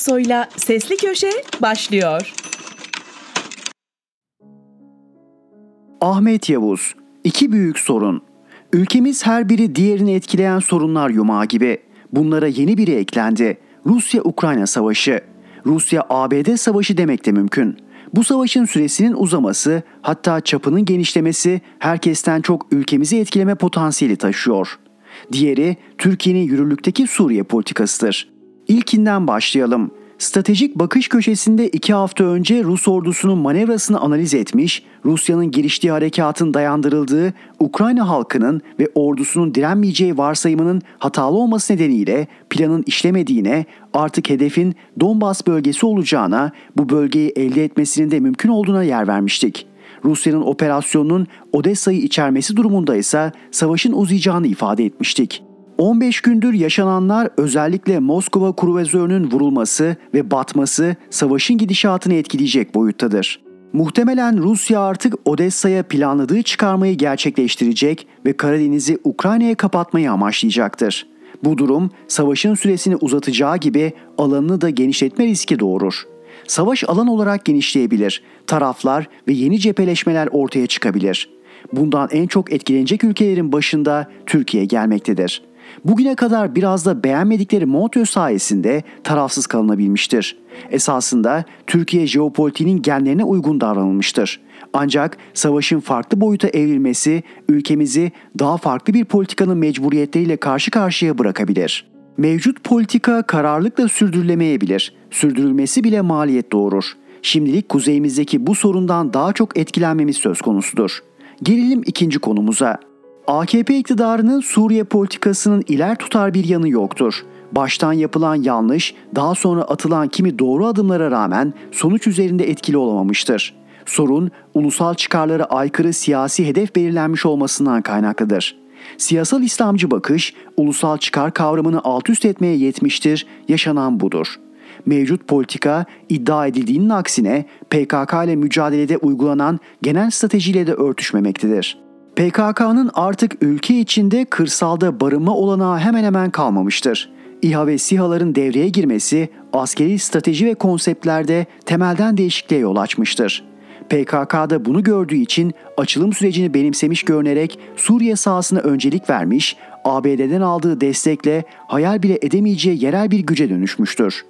Aksoy'la Sesli Köşe başlıyor. Ahmet Yavuz, iki büyük sorun. Ülkemiz her biri diğerini etkileyen sorunlar yumağı gibi. Bunlara yeni biri eklendi. Rusya-Ukrayna savaşı. Rusya-ABD savaşı demek de mümkün. Bu savaşın süresinin uzaması, hatta çapının genişlemesi herkesten çok ülkemizi etkileme potansiyeli taşıyor. Diğeri Türkiye'nin yürürlükteki Suriye politikasıdır. İlkinden başlayalım. Stratejik bakış köşesinde iki hafta önce Rus ordusunun manevrasını analiz etmiş, Rusya'nın giriştiği harekatın dayandırıldığı, Ukrayna halkının ve ordusunun direnmeyeceği varsayımının hatalı olması nedeniyle planın işlemediğine, artık hedefin Donbas bölgesi olacağına, bu bölgeyi elde etmesinin de mümkün olduğuna yer vermiştik. Rusya'nın operasyonunun Odessa'yı içermesi durumunda ise savaşın uzayacağını ifade etmiştik. 15 gündür yaşananlar özellikle Moskova kruvazörünün vurulması ve batması savaşın gidişatını etkileyecek boyuttadır. Muhtemelen Rusya artık Odessa'ya planladığı çıkarmayı gerçekleştirecek ve Karadeniz'i Ukrayna'ya kapatmayı amaçlayacaktır. Bu durum savaşın süresini uzatacağı gibi alanını da genişletme riski doğurur. Savaş alan olarak genişleyebilir, taraflar ve yeni cepheleşmeler ortaya çıkabilir. Bundan en çok etkilenecek ülkelerin başında Türkiye gelmektedir. Bugüne kadar biraz da beğenmedikleri Montreux sayesinde tarafsız kalınabilmiştir. Esasında Türkiye jeopolitiğinin genlerine uygun davranılmıştır. Ancak savaşın farklı boyuta evrilmesi ülkemizi daha farklı bir politikanın mecburiyetleriyle karşı karşıya bırakabilir. Mevcut politika kararlılıkla sürdürülemeyebilir. Sürdürülmesi bile maliyet doğurur. Şimdilik kuzeyimizdeki bu sorundan daha çok etkilenmemiz söz konusudur. Gelelim ikinci konumuza. AKP iktidarının Suriye politikasının iler tutar bir yanı yoktur. Baştan yapılan yanlış, daha sonra atılan kimi doğru adımlara rağmen sonuç üzerinde etkili olamamıştır. Sorun, ulusal çıkarlara aykırı siyasi hedef belirlenmiş olmasından kaynaklıdır. Siyasal İslamcı bakış, ulusal çıkar kavramını alt üst etmeye yetmiştir, yaşanan budur. Mevcut politika iddia edildiğinin aksine PKK ile mücadelede uygulanan genel stratejiyle de örtüşmemektedir. PKK'nın artık ülke içinde kırsalda barınma olanağı hemen hemen kalmamıştır. İHA ve SİHA'ların devreye girmesi askeri strateji ve konseptlerde temelden değişikliğe yol açmıştır. PKK da bunu gördüğü için açılım sürecini benimsemiş görünerek Suriye sahasına öncelik vermiş, ABD'den aldığı destekle hayal bile edemeyeceği yerel bir güce dönüşmüştür.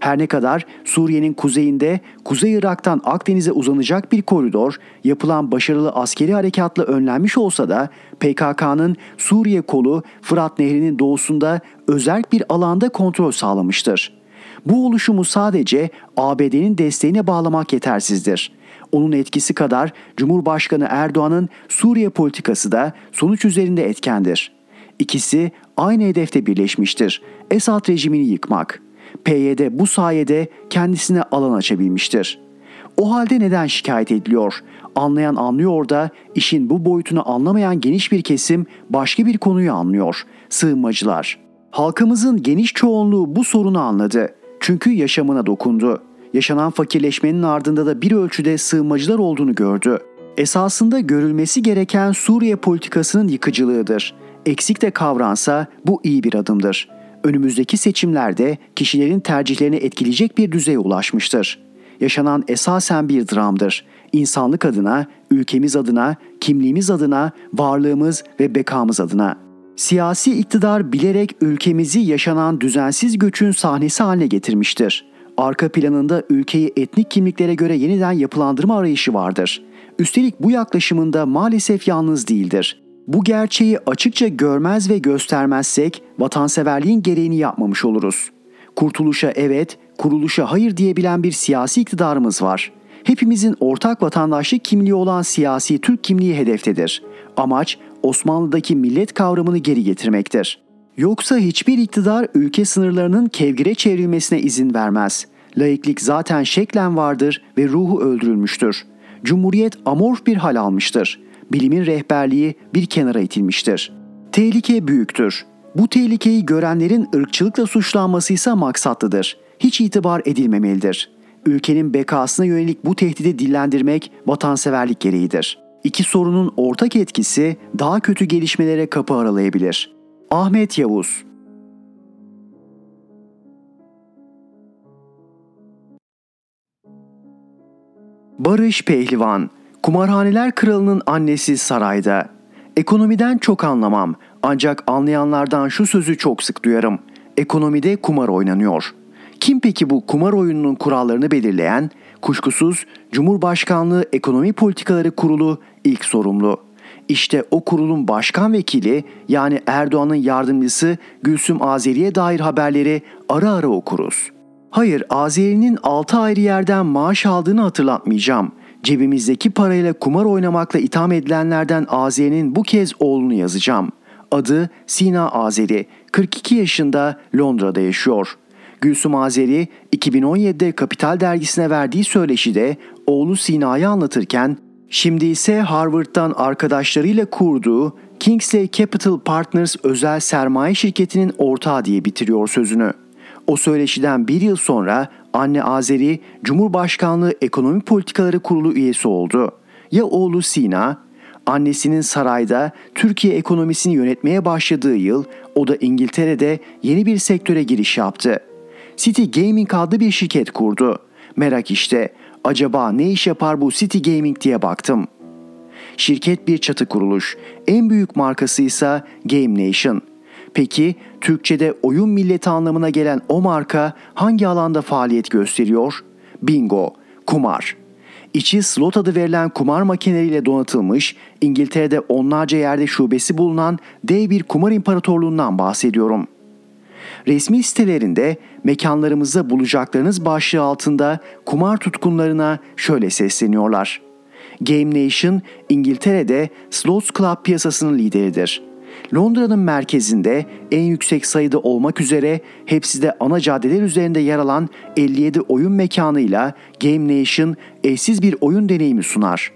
Her ne kadar Suriye'nin kuzeyinde Kuzey Irak'tan Akdeniz'e uzanacak bir koridor yapılan başarılı askeri harekatla önlenmiş olsa da PKK'nın Suriye kolu Fırat Nehri'nin doğusunda özel bir alanda kontrol sağlamıştır. Bu oluşumu sadece ABD'nin desteğine bağlamak yetersizdir. Onun etkisi kadar Cumhurbaşkanı Erdoğan'ın Suriye politikası da sonuç üzerinde etkendir. İkisi aynı hedefte birleşmiştir. Esad rejimini yıkmak. PYD bu sayede kendisine alan açabilmiştir. O halde neden şikayet ediliyor? Anlayan anlıyor da işin bu boyutunu anlamayan geniş bir kesim başka bir konuyu anlıyor. Sığınmacılar. Halkımızın geniş çoğunluğu bu sorunu anladı. Çünkü yaşamına dokundu. Yaşanan fakirleşmenin ardında da bir ölçüde sığınmacılar olduğunu gördü. Esasında görülmesi gereken Suriye politikasının yıkıcılığıdır. Eksik de kavransa bu iyi bir adımdır önümüzdeki seçimlerde kişilerin tercihlerini etkileyecek bir düzeye ulaşmıştır. Yaşanan esasen bir dramdır. İnsanlık adına, ülkemiz adına, kimliğimiz adına, varlığımız ve bekamız adına. Siyasi iktidar bilerek ülkemizi yaşanan düzensiz göçün sahnesi haline getirmiştir. Arka planında ülkeyi etnik kimliklere göre yeniden yapılandırma arayışı vardır. Üstelik bu yaklaşımında maalesef yalnız değildir. Bu gerçeği açıkça görmez ve göstermezsek vatanseverliğin gereğini yapmamış oluruz. Kurtuluşa evet, kuruluşa hayır diyebilen bir siyasi iktidarımız var. Hepimizin ortak vatandaşlık kimliği olan siyasi Türk kimliği hedeftedir. Amaç Osmanlı'daki millet kavramını geri getirmektir. Yoksa hiçbir iktidar ülke sınırlarının kevgire çevrilmesine izin vermez. Laiklik zaten şeklen vardır ve ruhu öldürülmüştür. Cumhuriyet amorf bir hal almıştır bilimin rehberliği bir kenara itilmiştir. Tehlike büyüktür. Bu tehlikeyi görenlerin ırkçılıkla suçlanması ise maksatlıdır. Hiç itibar edilmemelidir. Ülkenin bekasına yönelik bu tehdidi dillendirmek vatanseverlik gereğidir. İki sorunun ortak etkisi daha kötü gelişmelere kapı aralayabilir. Ahmet Yavuz Barış Pehlivan kumarhaneler kralının annesi sarayda. Ekonomiden çok anlamam ancak anlayanlardan şu sözü çok sık duyarım. Ekonomide kumar oynanıyor. Kim peki bu kumar oyununun kurallarını belirleyen? Kuşkusuz Cumhurbaşkanlığı Ekonomi Politikaları Kurulu ilk sorumlu. İşte o kurulun başkan vekili yani Erdoğan'ın yardımcısı Gülsüm Azeri'ye dair haberleri ara ara okuruz. Hayır Azeri'nin 6 ayrı yerden maaş aldığını hatırlatmayacağım. Cebimizdeki parayla kumar oynamakla itham edilenlerden Azeri'nin bu kez oğlunu yazacağım. Adı Sina Azeri, 42 yaşında Londra'da yaşıyor. Gülsüm Azeri 2017'de Kapital dergisine verdiği söyleşide oğlu Sina'yı anlatırken şimdi ise Harvard'dan arkadaşlarıyla kurduğu Kingsley Capital Partners özel sermaye şirketinin ortağı diye bitiriyor sözünü. O söyleşiden bir yıl sonra anne Azeri Cumhurbaşkanlığı Ekonomi Politikaları Kurulu üyesi oldu. Ya oğlu Sina, annesinin sarayda Türkiye ekonomisini yönetmeye başladığı yıl o da İngiltere'de yeni bir sektöre giriş yaptı. City Gaming adlı bir şirket kurdu. Merak işte acaba ne iş yapar bu City Gaming diye baktım. Şirket bir çatı kuruluş. En büyük markası ise Game Nation. Peki Türkçe'de oyun milleti anlamına gelen o marka hangi alanda faaliyet gösteriyor? Bingo, kumar. İçi slot adı verilen kumar makineleriyle donatılmış, İngiltere'de onlarca yerde şubesi bulunan dev bir kumar imparatorluğundan bahsediyorum. Resmi sitelerinde mekanlarımızda bulacaklarınız başlığı altında kumar tutkunlarına şöyle sesleniyorlar. Game Nation İngiltere'de Slots Club piyasasının lideridir. Londra'nın merkezinde en yüksek sayıda olmak üzere hepsi de ana caddeler üzerinde yer alan 57 oyun mekanıyla Game Nation eşsiz bir oyun deneyimi sunar.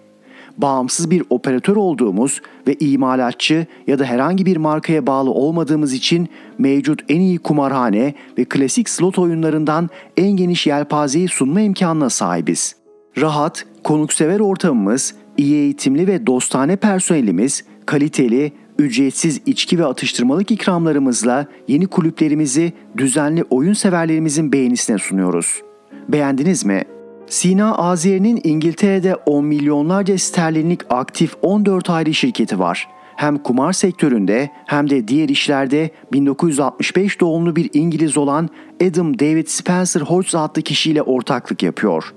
Bağımsız bir operatör olduğumuz ve imalatçı ya da herhangi bir markaya bağlı olmadığımız için mevcut en iyi kumarhane ve klasik slot oyunlarından en geniş yelpazeyi sunma imkanına sahibiz. Rahat, konuksever ortamımız, iyi eğitimli ve dostane personelimiz, kaliteli, ücretsiz içki ve atıştırmalık ikramlarımızla yeni kulüplerimizi düzenli oyun severlerimizin beğenisine sunuyoruz. Beğendiniz mi? Sina Azeri'nin İngiltere'de 10 milyonlarca sterlinlik aktif 14 ayrı şirketi var. Hem kumar sektöründe hem de diğer işlerde 1965 doğumlu bir İngiliz olan Adam David Spencer Hodges adlı kişiyle ortaklık yapıyor.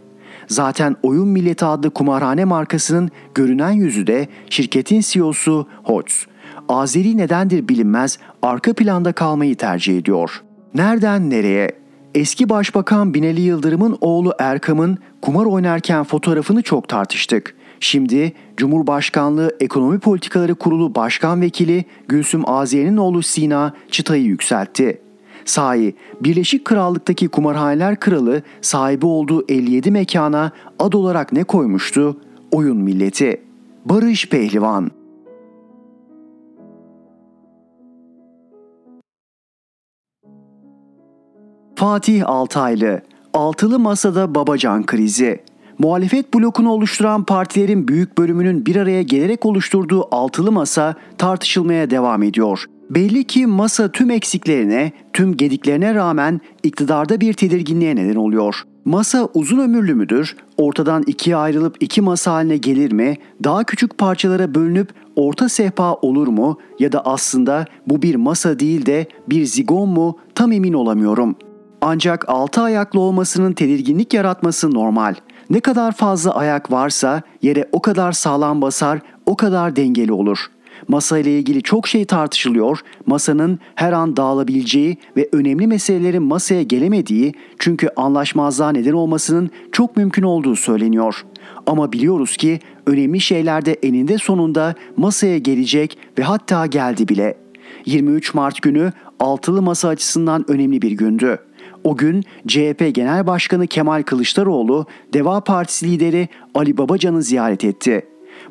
Zaten Oyun Milleti adlı kumarhane markasının görünen yüzü de şirketin CEO'su Hodges. Azeri nedendir bilinmez arka planda kalmayı tercih ediyor. Nereden nereye? Eski Başbakan Binali Yıldırım'ın oğlu Erkam'ın kumar oynarken fotoğrafını çok tartıştık. Şimdi Cumhurbaşkanlığı Ekonomi Politikaları Kurulu Başkan Vekili Gülsüm Azeri'nin oğlu Sina çıtayı yükseltti. Sahi Birleşik Krallık'taki kumarhaneler kralı sahibi olduğu 57 mekana ad olarak ne koymuştu? Oyun milleti. Barış Pehlivan Fatih Altaylı Altılı Masada Babacan krizi Muhalefet blokunu oluşturan partilerin büyük bölümünün bir araya gelerek oluşturduğu altılı masa tartışılmaya devam ediyor. Belli ki masa tüm eksiklerine, tüm gediklerine rağmen iktidarda bir tedirginliğe neden oluyor. Masa uzun ömürlü müdür? Ortadan ikiye ayrılıp iki masa haline gelir mi? Daha küçük parçalara bölünüp orta sehpa olur mu? Ya da aslında bu bir masa değil de bir zigon mu? Tam emin olamıyorum. Ancak altı ayaklı olmasının tedirginlik yaratması normal. Ne kadar fazla ayak varsa yere o kadar sağlam basar, o kadar dengeli olur. Masa ile ilgili çok şey tartışılıyor. Masanın her an dağılabileceği ve önemli meselelerin masaya gelemediği çünkü anlaşmazlığa neden olmasının çok mümkün olduğu söyleniyor. Ama biliyoruz ki önemli şeyler de eninde sonunda masaya gelecek ve hatta geldi bile. 23 Mart günü altılı masa açısından önemli bir gündü. O gün CHP Genel Başkanı Kemal Kılıçdaroğlu Deva Partisi lideri Ali Babacan'ı ziyaret etti.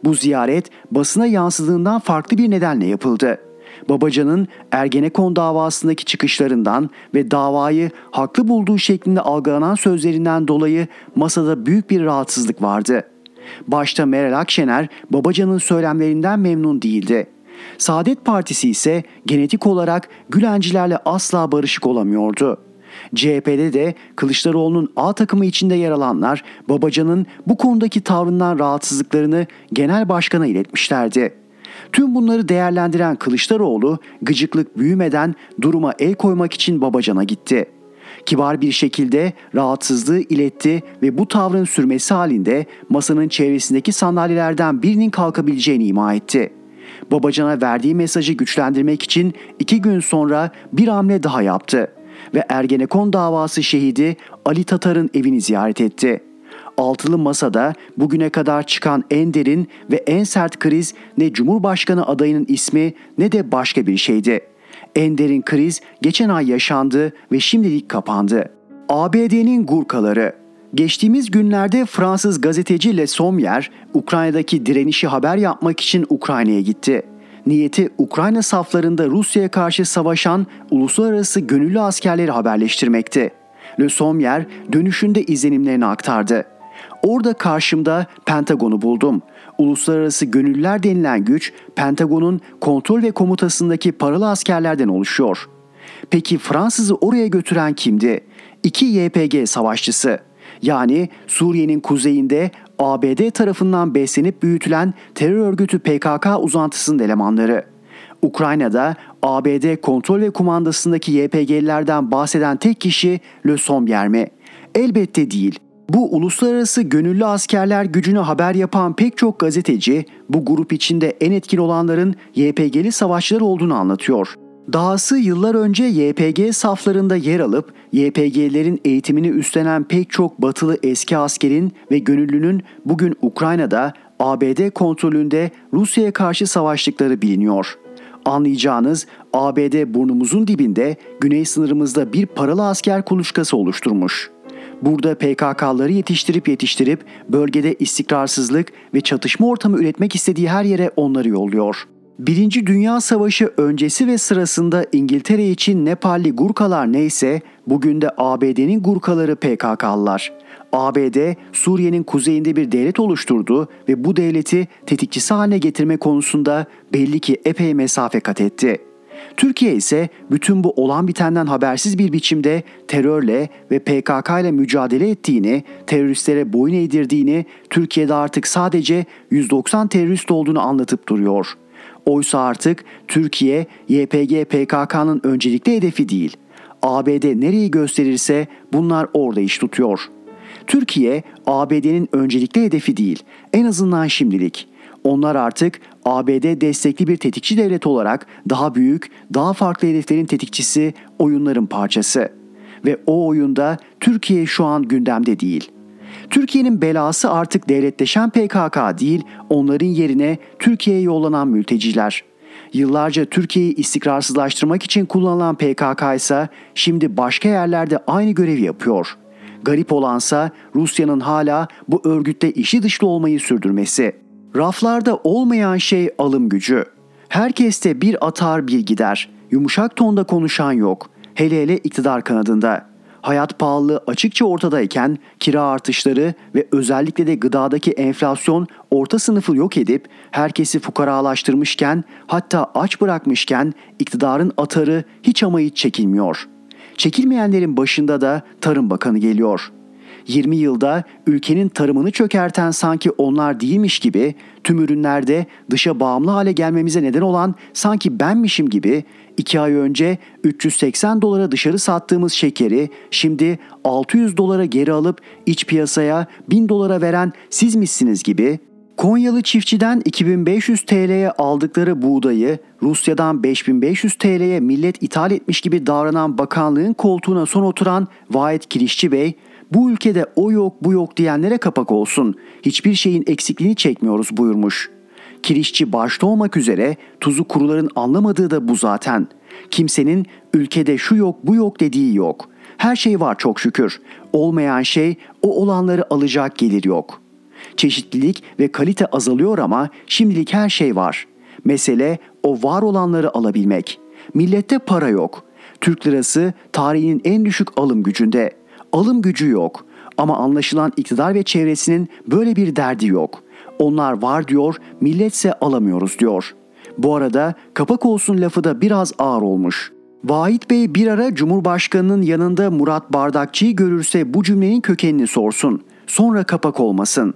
Bu ziyaret basına yansıdığından farklı bir nedenle yapıldı. Babacan'ın Ergenekon davasındaki çıkışlarından ve davayı haklı bulduğu şeklinde algılanan sözlerinden dolayı masada büyük bir rahatsızlık vardı. Başta Meral Akşener Babacan'ın söylemlerinden memnun değildi. Saadet Partisi ise genetik olarak Gülencilerle asla barışık olamıyordu. CHP'de de Kılıçdaroğlu'nun A takımı içinde yer alanlar Babacan'ın bu konudaki tavrından rahatsızlıklarını genel başkana iletmişlerdi. Tüm bunları değerlendiren Kılıçdaroğlu gıcıklık büyümeden duruma el koymak için Babacan'a gitti. Kibar bir şekilde rahatsızlığı iletti ve bu tavrın sürmesi halinde masanın çevresindeki sandalyelerden birinin kalkabileceğini ima etti. Babacan'a verdiği mesajı güçlendirmek için iki gün sonra bir hamle daha yaptı ve Ergenekon davası şehidi Ali Tatar'ın evini ziyaret etti. Altılı Masa'da bugüne kadar çıkan en derin ve en sert kriz ne Cumhurbaşkanı adayının ismi ne de başka bir şeydi. En derin kriz geçen ay yaşandı ve şimdilik kapandı. ABD'nin Gurkaları Geçtiğimiz günlerde Fransız gazeteci Le Sommier, Ukrayna'daki direnişi haber yapmak için Ukrayna'ya gitti. Niyeti Ukrayna saflarında Rusya'ya karşı savaşan uluslararası gönüllü askerleri haberleştirmekti. Le Sommier dönüşünde izlenimlerini aktardı. Orada karşımda Pentagon'u buldum. Uluslararası gönüllüler denilen güç Pentagon'un kontrol ve komutasındaki paralı askerlerden oluşuyor. Peki Fransız'ı oraya götüren kimdi? İki YPG savaşçısı. Yani Suriye'nin kuzeyinde ABD tarafından beslenip büyütülen terör örgütü PKK uzantısının elemanları. Ukrayna'da ABD kontrol ve kumandasındaki YPG'lilerden bahseden tek kişi Le Sommier mi? Elbette değil. Bu uluslararası gönüllü askerler gücünü haber yapan pek çok gazeteci bu grup içinde en etkili olanların YPG'li savaşçılar olduğunu anlatıyor. Dahası yıllar önce YPG saflarında yer alıp YPG'lerin eğitimini üstlenen pek çok batılı eski askerin ve gönüllünün bugün Ukrayna'da ABD kontrolünde Rusya'ya karşı savaştıkları biliniyor. Anlayacağınız ABD burnumuzun dibinde güney sınırımızda bir paralı asker kuluçkası oluşturmuş.'' Burada PKK'ları yetiştirip yetiştirip bölgede istikrarsızlık ve çatışma ortamı üretmek istediği her yere onları yolluyor. Birinci Dünya Savaşı öncesi ve sırasında İngiltere için Nepalli Gurkalar neyse bugün de ABD'nin Gurkaları PKK'lılar. ABD Suriye'nin kuzeyinde bir devlet oluşturdu ve bu devleti tetikçisi haline getirme konusunda belli ki epey mesafe kat etti. Türkiye ise bütün bu olan bitenden habersiz bir biçimde terörle ve PKK ile mücadele ettiğini, teröristlere boyun eğdirdiğini, Türkiye'de artık sadece 190 terörist olduğunu anlatıp duruyor. Oysa artık Türkiye YPG PKK'nın öncelikli hedefi değil. ABD nereyi gösterirse bunlar orada iş tutuyor. Türkiye ABD'nin öncelikli hedefi değil. En azından şimdilik. Onlar artık ABD destekli bir tetikçi devlet olarak daha büyük, daha farklı hedeflerin tetikçisi, oyunların parçası. Ve o oyunda Türkiye şu an gündemde değil. Türkiye'nin belası artık devletleşen PKK değil, onların yerine Türkiye'ye yollanan mülteciler. Yıllarca Türkiye'yi istikrarsızlaştırmak için kullanılan PKK ise şimdi başka yerlerde aynı görevi yapıyor. Garip olansa Rusya'nın hala bu örgütte işi dışlı olmayı sürdürmesi.'' Raflarda olmayan şey alım gücü. Herkeste bir atar bir gider. Yumuşak tonda konuşan yok. Hele hele iktidar kanadında. Hayat pahalılığı açıkça ortadayken kira artışları ve özellikle de gıdadaki enflasyon orta sınıfı yok edip herkesi fukaralaştırmışken hatta aç bırakmışken iktidarın atarı hiç ama hiç çekilmiyor. Çekilmeyenlerin başında da Tarım Bakanı geliyor.'' 20 yılda ülkenin tarımını çökerten sanki onlar değilmiş gibi tüm ürünlerde dışa bağımlı hale gelmemize neden olan sanki benmişim gibi 2 ay önce 380 dolara dışarı sattığımız şekeri şimdi 600 dolara geri alıp iç piyasaya 1000 dolara veren sizmişsiniz gibi Konyalı çiftçiden 2500 TL'ye aldıkları buğdayı Rusya'dan 5500 TL'ye millet ithal etmiş gibi davranan bakanlığın koltuğuna son oturan Vahit Kirişçi Bey bu ülkede o yok bu yok diyenlere kapak olsun. Hiçbir şeyin eksikliğini çekmiyoruz buyurmuş. Kirişçi başta olmak üzere tuzu kuruların anlamadığı da bu zaten. Kimsenin ülkede şu yok bu yok dediği yok. Her şey var çok şükür. Olmayan şey o olanları alacak gelir yok. Çeşitlilik ve kalite azalıyor ama şimdilik her şey var. Mesele o var olanları alabilmek. Millette para yok. Türk lirası tarihinin en düşük alım gücünde alım gücü yok. Ama anlaşılan iktidar ve çevresinin böyle bir derdi yok. Onlar var diyor, milletse alamıyoruz diyor. Bu arada kapak olsun lafı da biraz ağır olmuş. Vahit Bey bir ara Cumhurbaşkanı'nın yanında Murat Bardakçı'yı görürse bu cümlenin kökenini sorsun. Sonra kapak olmasın.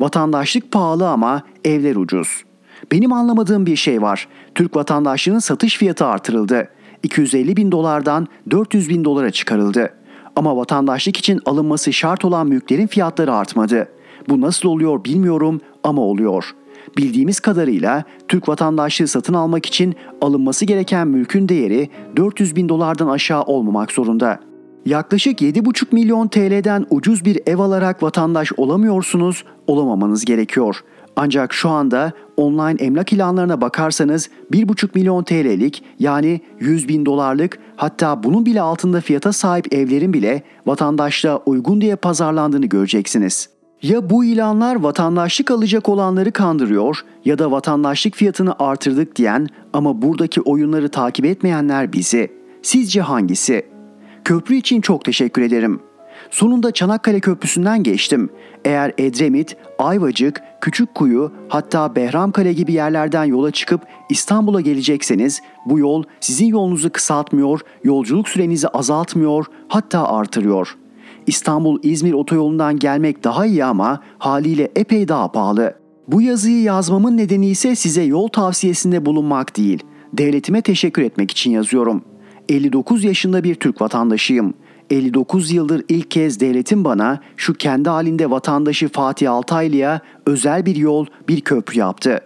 Vatandaşlık pahalı ama evler ucuz. Benim anlamadığım bir şey var. Türk vatandaşlığının satış fiyatı artırıldı. 250 bin dolardan 400 bin dolara çıkarıldı. Ama vatandaşlık için alınması şart olan mülklerin fiyatları artmadı. Bu nasıl oluyor bilmiyorum ama oluyor. Bildiğimiz kadarıyla Türk vatandaşlığı satın almak için alınması gereken mülkün değeri 400 bin dolardan aşağı olmamak zorunda. Yaklaşık 7,5 milyon TL'den ucuz bir ev alarak vatandaş olamıyorsunuz, olamamanız gerekiyor. Ancak şu anda online emlak ilanlarına bakarsanız 1,5 milyon TL'lik yani 100 bin dolarlık hatta bunun bile altında fiyata sahip evlerin bile vatandaşlığa uygun diye pazarlandığını göreceksiniz. Ya bu ilanlar vatandaşlık alacak olanları kandırıyor ya da vatandaşlık fiyatını artırdık diyen ama buradaki oyunları takip etmeyenler bizi. Sizce hangisi? Köprü için çok teşekkür ederim. Sonunda Çanakkale Köprüsü'nden geçtim. Eğer Edremit, Ayvacık, Küçükkuyu hatta Behramkale gibi yerlerden yola çıkıp İstanbul'a gelecekseniz bu yol sizin yolunuzu kısaltmıyor, yolculuk sürenizi azaltmıyor hatta artırıyor. İstanbul-İzmir otoyolundan gelmek daha iyi ama haliyle epey daha pahalı. Bu yazıyı yazmamın nedeni ise size yol tavsiyesinde bulunmak değil, devletime teşekkür etmek için yazıyorum. 59 yaşında bir Türk vatandaşıyım. 59 yıldır ilk kez devletin bana şu kendi halinde vatandaşı Fatih Altaylı'ya özel bir yol, bir köprü yaptı.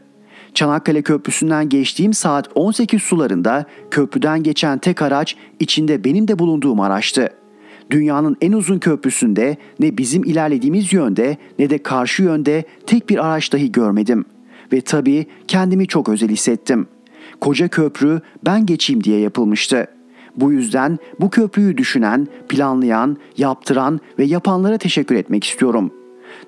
Çanakkale Köprüsü'nden geçtiğim saat 18 sularında köprüden geçen tek araç içinde benim de bulunduğum araçtı. Dünyanın en uzun köprüsünde ne bizim ilerlediğimiz yönde ne de karşı yönde tek bir araç dahi görmedim. Ve tabii kendimi çok özel hissettim. Koca köprü ben geçeyim diye yapılmıştı. Bu yüzden bu köprüyü düşünen, planlayan, yaptıran ve yapanlara teşekkür etmek istiyorum.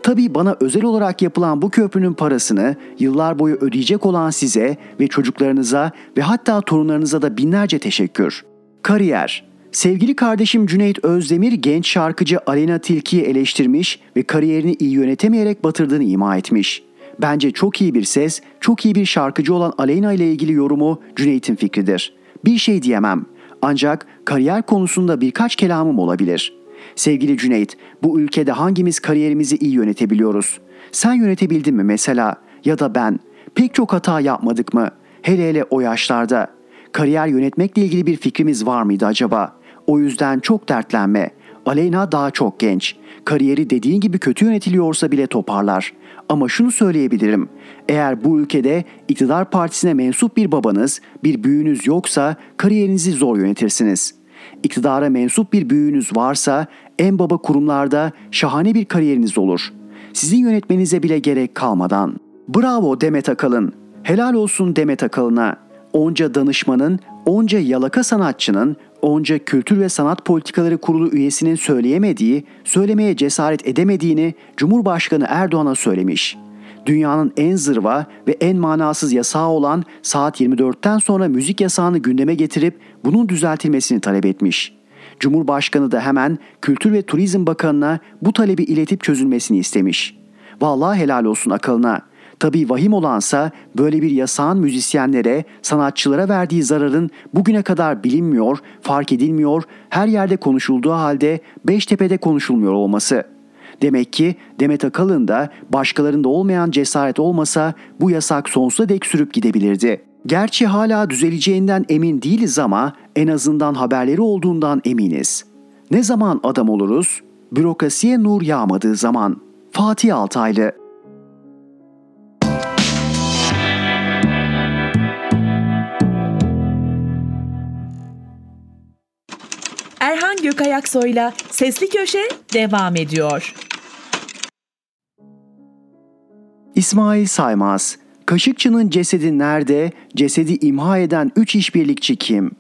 Tabii bana özel olarak yapılan bu köprünün parasını yıllar boyu ödeyecek olan size ve çocuklarınıza ve hatta torunlarınıza da binlerce teşekkür. Kariyer Sevgili kardeşim Cüneyt Özdemir genç şarkıcı Alena Tilki'yi eleştirmiş ve kariyerini iyi yönetemeyerek batırdığını ima etmiş. Bence çok iyi bir ses, çok iyi bir şarkıcı olan Aleyna ile ilgili yorumu Cüneyt'in fikridir. Bir şey diyemem. Ancak kariyer konusunda birkaç kelamım olabilir. Sevgili Cüneyt, bu ülkede hangimiz kariyerimizi iyi yönetebiliyoruz? Sen yönetebildin mi mesela? Ya da ben? Pek çok hata yapmadık mı? Hele hele o yaşlarda. Kariyer yönetmekle ilgili bir fikrimiz var mıydı acaba? O yüzden çok dertlenme. Aleyna daha çok genç. Kariyeri dediğin gibi kötü yönetiliyorsa bile toparlar. Ama şunu söyleyebilirim. Eğer bu ülkede iktidar partisine mensup bir babanız, bir büyüğünüz yoksa kariyerinizi zor yönetirsiniz. İktidara mensup bir büyüğünüz varsa en baba kurumlarda şahane bir kariyeriniz olur. Sizin yönetmenize bile gerek kalmadan. Bravo Demet Akalın. Helal olsun Demet Akalın'a. Onca danışmanın, onca yalaka sanatçının, onca Kültür ve Sanat Politikaları Kurulu üyesinin söyleyemediği, söylemeye cesaret edemediğini Cumhurbaşkanı Erdoğan'a söylemiş. Dünyanın en zırva ve en manasız yasağı olan saat 24'ten sonra müzik yasağını gündeme getirip bunun düzeltilmesini talep etmiş. Cumhurbaşkanı da hemen Kültür ve Turizm Bakanı'na bu talebi iletip çözülmesini istemiş. Vallahi helal olsun akılına. Tabii vahim olansa böyle bir yasağın müzisyenlere, sanatçılara verdiği zararın bugüne kadar bilinmiyor, fark edilmiyor, her yerde konuşulduğu halde Beştepe'de konuşulmuyor olması. Demek ki Demet Akalın da başkalarında olmayan cesaret olmasa bu yasak sonsuza dek sürüp gidebilirdi. Gerçi hala düzeleceğinden emin değiliz ama en azından haberleri olduğundan eminiz. Ne zaman adam oluruz? Bürokrasiye nur yağmadığı zaman. Fatih Altaylı Erhan Gökayaksoy'la Sesli Köşe devam ediyor. İsmail Saymaz Kaşıkçı'nın cesedi nerede? Cesedi imha eden 3 işbirlikçi kim?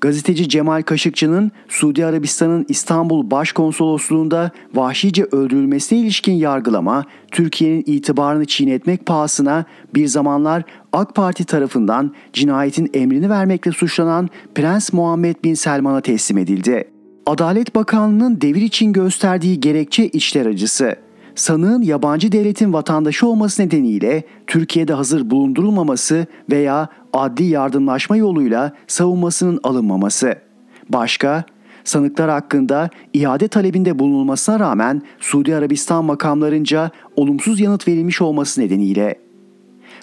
Gazeteci Cemal Kaşıkçı'nın Suudi Arabistan'ın İstanbul Başkonsolosluğunda vahşice öldürülmesine ilişkin yargılama Türkiye'nin itibarını çiğnetmek pahasına bir zamanlar AK Parti tarafından cinayetin emrini vermekle suçlanan Prens Muhammed Bin Selman'a teslim edildi. Adalet Bakanlığı'nın devir için gösterdiği gerekçe içler acısı. sanığın yabancı devletin vatandaşı olması nedeniyle Türkiye'de hazır bulundurulmaması veya adli yardımlaşma yoluyla savunmasının alınmaması. Başka, sanıklar hakkında iade talebinde bulunulmasına rağmen Suudi Arabistan makamlarınca olumsuz yanıt verilmiş olması nedeniyle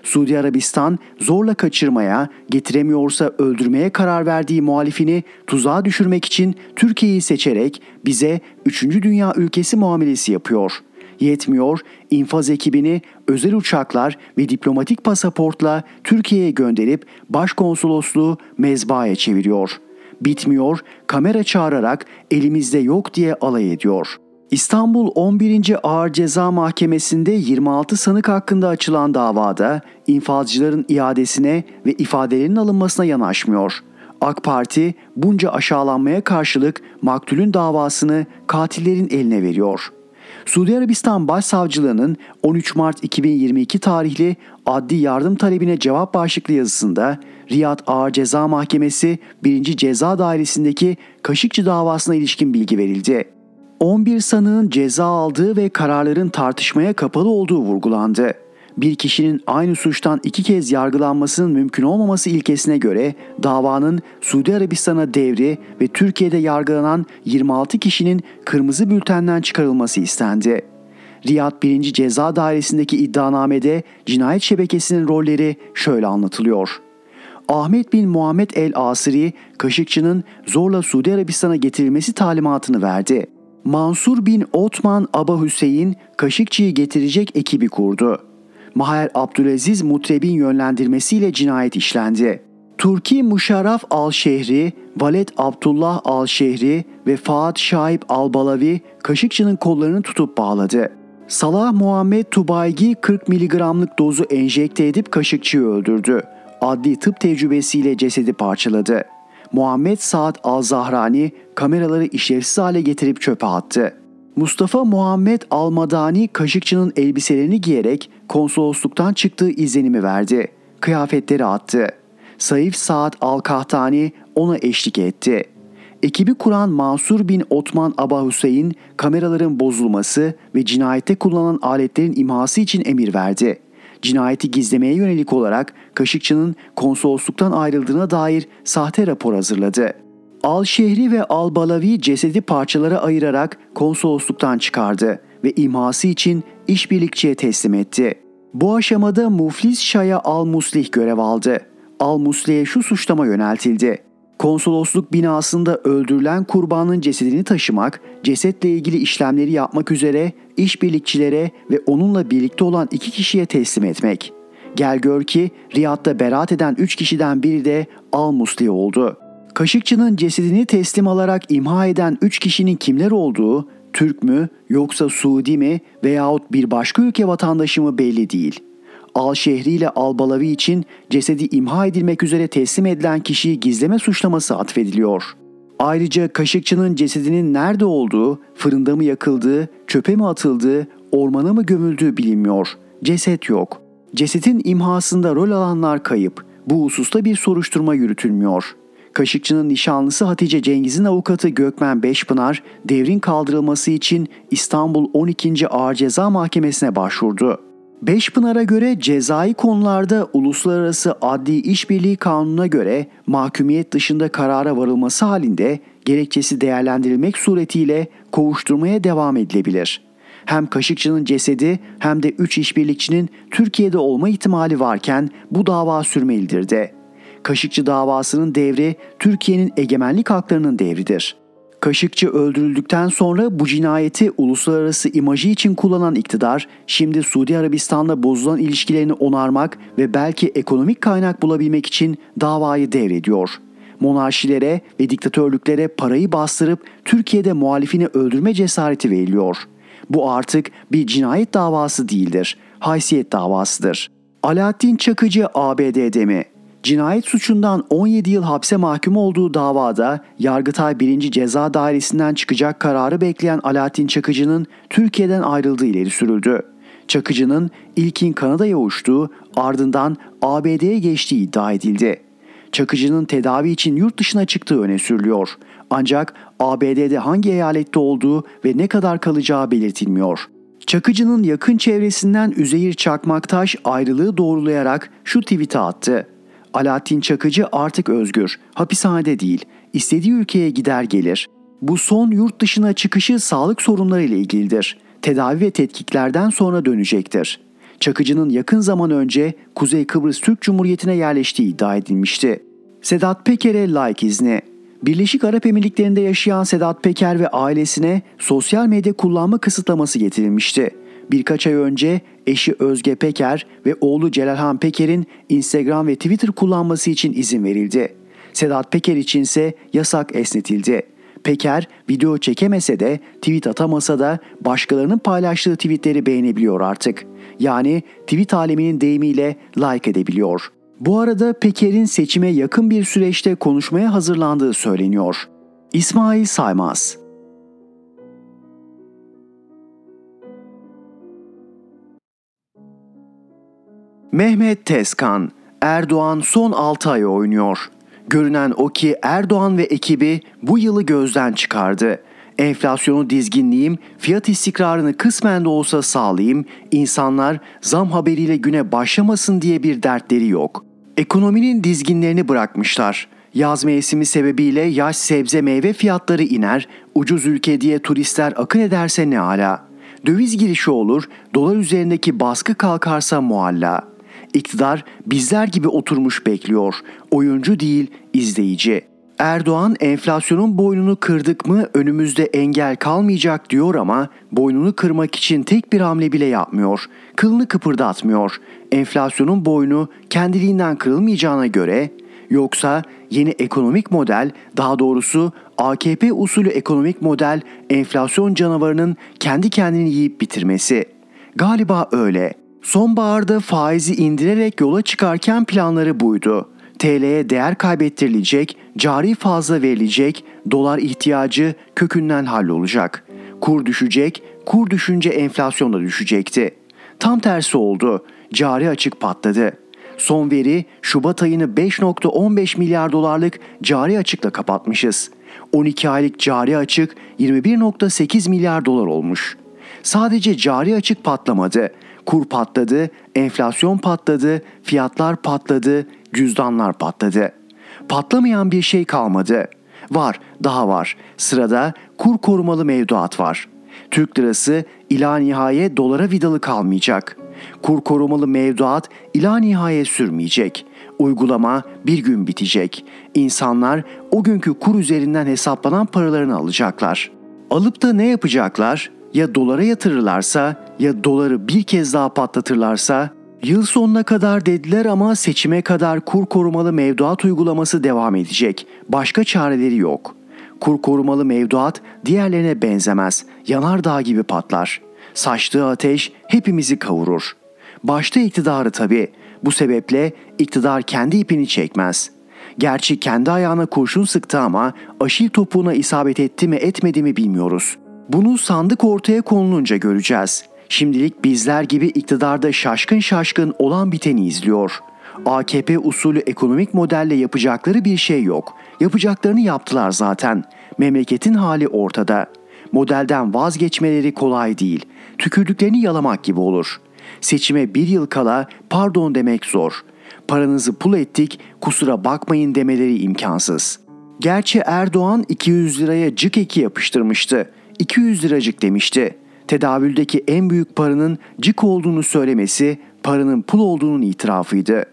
Suudi Arabistan zorla kaçırmaya, getiremiyorsa öldürmeye karar verdiği muhalifini tuzağa düşürmek için Türkiye'yi seçerek bize 3. dünya ülkesi muamelesi yapıyor. Yetmiyor, infaz ekibini özel uçaklar ve diplomatik pasaportla Türkiye'ye gönderip başkonsolosluğu mezbaya çeviriyor. Bitmiyor, kamera çağırarak elimizde yok diye alay ediyor.'' İstanbul 11. Ağır Ceza Mahkemesi'nde 26 sanık hakkında açılan davada infazcıların iadesine ve ifadelerinin alınmasına yanaşmıyor. AK Parti bunca aşağılanmaya karşılık maktulün davasını katillerin eline veriyor. Suudi Arabistan Başsavcılığı'nın 13 Mart 2022 tarihli adli yardım talebine cevap başlıklı yazısında Riyad Ağır Ceza Mahkemesi 1. Ceza Dairesi'ndeki Kaşıkçı davasına ilişkin bilgi verildi. 11 sanığın ceza aldığı ve kararların tartışmaya kapalı olduğu vurgulandı. Bir kişinin aynı suçtan iki kez yargılanmasının mümkün olmaması ilkesine göre davanın Suudi Arabistan'a devri ve Türkiye'de yargılanan 26 kişinin kırmızı bültenden çıkarılması istendi. Riyad 1. Ceza Dairesi'ndeki iddianamede cinayet şebekesinin rolleri şöyle anlatılıyor. Ahmet bin Muhammed el Asiri, Kaşıkçı'nın zorla Suudi Arabistan'a getirilmesi talimatını verdi. Mansur bin Otman Aba Hüseyin Kaşıkçı'yı getirecek ekibi kurdu. Maher Abdülaziz Mutreb'in yönlendirmesiyle cinayet işlendi. Turki Muşarraf al-Şehri, Valet Abdullah al-Şehri ve Faat Şaib al-Balavi Kaşıkçı'nın kollarını tutup bağladı. Salah Muhammed Tubaygi 40 miligramlık dozu enjekte edip Kaşıkçı'yı öldürdü. Adli tıp tecrübesiyle cesedi parçaladı. Muhammed Saad Al-Zahrani kameraları işlevsiz hale getirip çöpe attı. Mustafa Muhammed Almadani Kaşıkçı'nın elbiselerini giyerek konsolosluktan çıktığı izlenimi verdi. Kıyafetleri attı. Saif Saad Al-Kahtani ona eşlik etti. Ekibi kuran Mansur bin Otman Aba Hüseyin kameraların bozulması ve cinayette kullanılan aletlerin imhası için emir verdi cinayeti gizlemeye yönelik olarak Kaşıkçı'nın konsolosluktan ayrıldığına dair sahte rapor hazırladı. Al-Şehri ve Al-Balavi cesedi parçalara ayırarak konsolosluktan çıkardı ve imhası için işbirlikçiye teslim etti. Bu aşamada Muflis Şaya Al-Muslih görev aldı. Al-Muslih'e şu suçlama yöneltildi. Konsolosluk binasında öldürülen kurbanın cesedini taşımak, cesetle ilgili işlemleri yapmak üzere işbirlikçilere ve onunla birlikte olan iki kişiye teslim etmek. Gel gör ki Riyad'da beraat eden üç kişiden biri de Al-Musli oldu. Kaşıkçı'nın cesedini teslim alarak imha eden üç kişinin kimler olduğu, Türk mü yoksa Suudi mi veyahut bir başka ülke vatandaşı mı belli değil.'' Al şehri ile Al Balavi için cesedi imha edilmek üzere teslim edilen kişiyi gizleme suçlaması atfediliyor. Ayrıca Kaşıkçı'nın cesedinin nerede olduğu, fırında mı yakıldığı, çöpe mi atıldığı, ormana mı gömüldüğü bilinmiyor. Ceset yok. Cesetin imhasında rol alanlar kayıp. Bu hususta bir soruşturma yürütülmüyor. Kaşıkçı'nın nişanlısı Hatice Cengiz'in avukatı Gökmen Beşpınar, devrin kaldırılması için İstanbul 12. Ağır Ceza Mahkemesi'ne başvurdu. Beşpınar'a göre cezai konularda Uluslararası Adli İşbirliği Kanunu'na göre mahkumiyet dışında karara varılması halinde gerekçesi değerlendirilmek suretiyle kovuşturmaya devam edilebilir. Hem Kaşıkçı'nın cesedi hem de 3 işbirlikçinin Türkiye'de olma ihtimali varken bu dava sürmelidir de. Kaşıkçı davasının devri Türkiye'nin egemenlik haklarının devridir. Kaşıkçı öldürüldükten sonra bu cinayeti uluslararası imajı için kullanan iktidar şimdi Suudi Arabistan'la bozulan ilişkilerini onarmak ve belki ekonomik kaynak bulabilmek için davayı devrediyor. Monarşilere ve diktatörlüklere parayı bastırıp Türkiye'de muhalifini öldürme cesareti veriliyor. Bu artık bir cinayet davası değildir, haysiyet davasıdır. Alaaddin Çakıcı ABD'de mi? Cinayet suçundan 17 yıl hapse mahkum olduğu davada Yargıtay 1. Ceza Dairesi'nden çıkacak kararı bekleyen Alaaddin Çakıcı'nın Türkiye'den ayrıldığı ileri sürüldü. Çakıcı'nın ilkin Kanada'ya uçtuğu ardından ABD'ye geçtiği iddia edildi. Çakıcı'nın tedavi için yurt dışına çıktığı öne sürülüyor. Ancak ABD'de hangi eyalette olduğu ve ne kadar kalacağı belirtilmiyor. Çakıcı'nın yakın çevresinden Üzeyir Çakmaktaş ayrılığı doğrulayarak şu tweet'i attı. Alaaddin Çakıcı artık özgür, hapishanede değil, istediği ülkeye gider gelir. Bu son yurt dışına çıkışı sağlık sorunları ile ilgilidir. Tedavi ve tetkiklerden sonra dönecektir. Çakıcı'nın yakın zaman önce Kuzey Kıbrıs Türk Cumhuriyeti'ne yerleştiği iddia edilmişti. Sedat Peker'e like izni. Birleşik Arap Emirlikleri'nde yaşayan Sedat Peker ve ailesine sosyal medya kullanma kısıtlaması getirilmişti. Birkaç ay önce eşi Özge Peker ve oğlu Celalhan Peker'in Instagram ve Twitter kullanması için izin verildi. Sedat Peker içinse yasak esnetildi. Peker video çekemese de tweet atamasa da başkalarının paylaştığı tweetleri beğenebiliyor artık. Yani tweet aleminin deyimiyle like edebiliyor. Bu arada Peker'in seçime yakın bir süreçte konuşmaya hazırlandığı söyleniyor. İsmail Saymaz Mehmet Tezkan, Erdoğan son 6 ay oynuyor. Görünen o ki Erdoğan ve ekibi bu yılı gözden çıkardı. Enflasyonu dizginleyeyim, fiyat istikrarını kısmen de olsa sağlayayım, insanlar zam haberiyle güne başlamasın diye bir dertleri yok. Ekonominin dizginlerini bırakmışlar. Yaz mevsimi sebebiyle yaş sebze meyve fiyatları iner, ucuz ülke diye turistler akın ederse ne ala. Döviz girişi olur, dolar üzerindeki baskı kalkarsa mualla. İktidar bizler gibi oturmuş bekliyor. Oyuncu değil, izleyici. Erdoğan enflasyonun boynunu kırdık mı önümüzde engel kalmayacak diyor ama boynunu kırmak için tek bir hamle bile yapmıyor. Kılını kıpırdatmıyor. Enflasyonun boynu kendiliğinden kırılmayacağına göre yoksa yeni ekonomik model daha doğrusu AKP usulü ekonomik model enflasyon canavarının kendi kendini yiyip bitirmesi. Galiba öyle. Sonbaharda faizi indirerek yola çıkarken planları buydu. TL'ye değer kaybettirilecek, cari fazla verilecek, dolar ihtiyacı kökünden hallolacak. Kur düşecek, kur düşünce enflasyon da düşecekti. Tam tersi oldu. Cari açık patladı. Son veri Şubat ayını 5.15 milyar dolarlık cari açıkla kapatmışız. 12 aylık cari açık 21.8 milyar dolar olmuş. Sadece cari açık patlamadı. Kur patladı, enflasyon patladı, fiyatlar patladı, cüzdanlar patladı. Patlamayan bir şey kalmadı. Var, daha var. Sırada kur korumalı mevduat var. Türk lirası ila nihaye dolara vidalı kalmayacak. Kur korumalı mevduat ila nihaye sürmeyecek. Uygulama bir gün bitecek. İnsanlar o günkü kur üzerinden hesaplanan paralarını alacaklar. Alıp da ne yapacaklar? Ya dolara yatırırlarsa ya doları bir kez daha patlatırlarsa Yıl sonuna kadar dediler ama seçime kadar kur korumalı mevduat uygulaması devam edecek. Başka çareleri yok. Kur korumalı mevduat diğerlerine benzemez. Yanardağ gibi patlar. Saçtığı ateş hepimizi kavurur. Başta iktidarı tabii. Bu sebeple iktidar kendi ipini çekmez. Gerçi kendi ayağına kurşun sıktı ama aşil topuğuna isabet etti mi etmedi mi bilmiyoruz. Bunu sandık ortaya konulunca göreceğiz. Şimdilik bizler gibi iktidarda şaşkın şaşkın olan biteni izliyor. AKP usulü ekonomik modelle yapacakları bir şey yok. Yapacaklarını yaptılar zaten. Memleketin hali ortada. Modelden vazgeçmeleri kolay değil. Tükürdüklerini yalamak gibi olur. Seçime bir yıl kala pardon demek zor. Paranızı pul ettik kusura bakmayın demeleri imkansız. Gerçi Erdoğan 200 liraya cık eki yapıştırmıştı. 200 liracık demişti tedavüldeki en büyük paranın cik olduğunu söylemesi paranın pul olduğunun itirafıydı.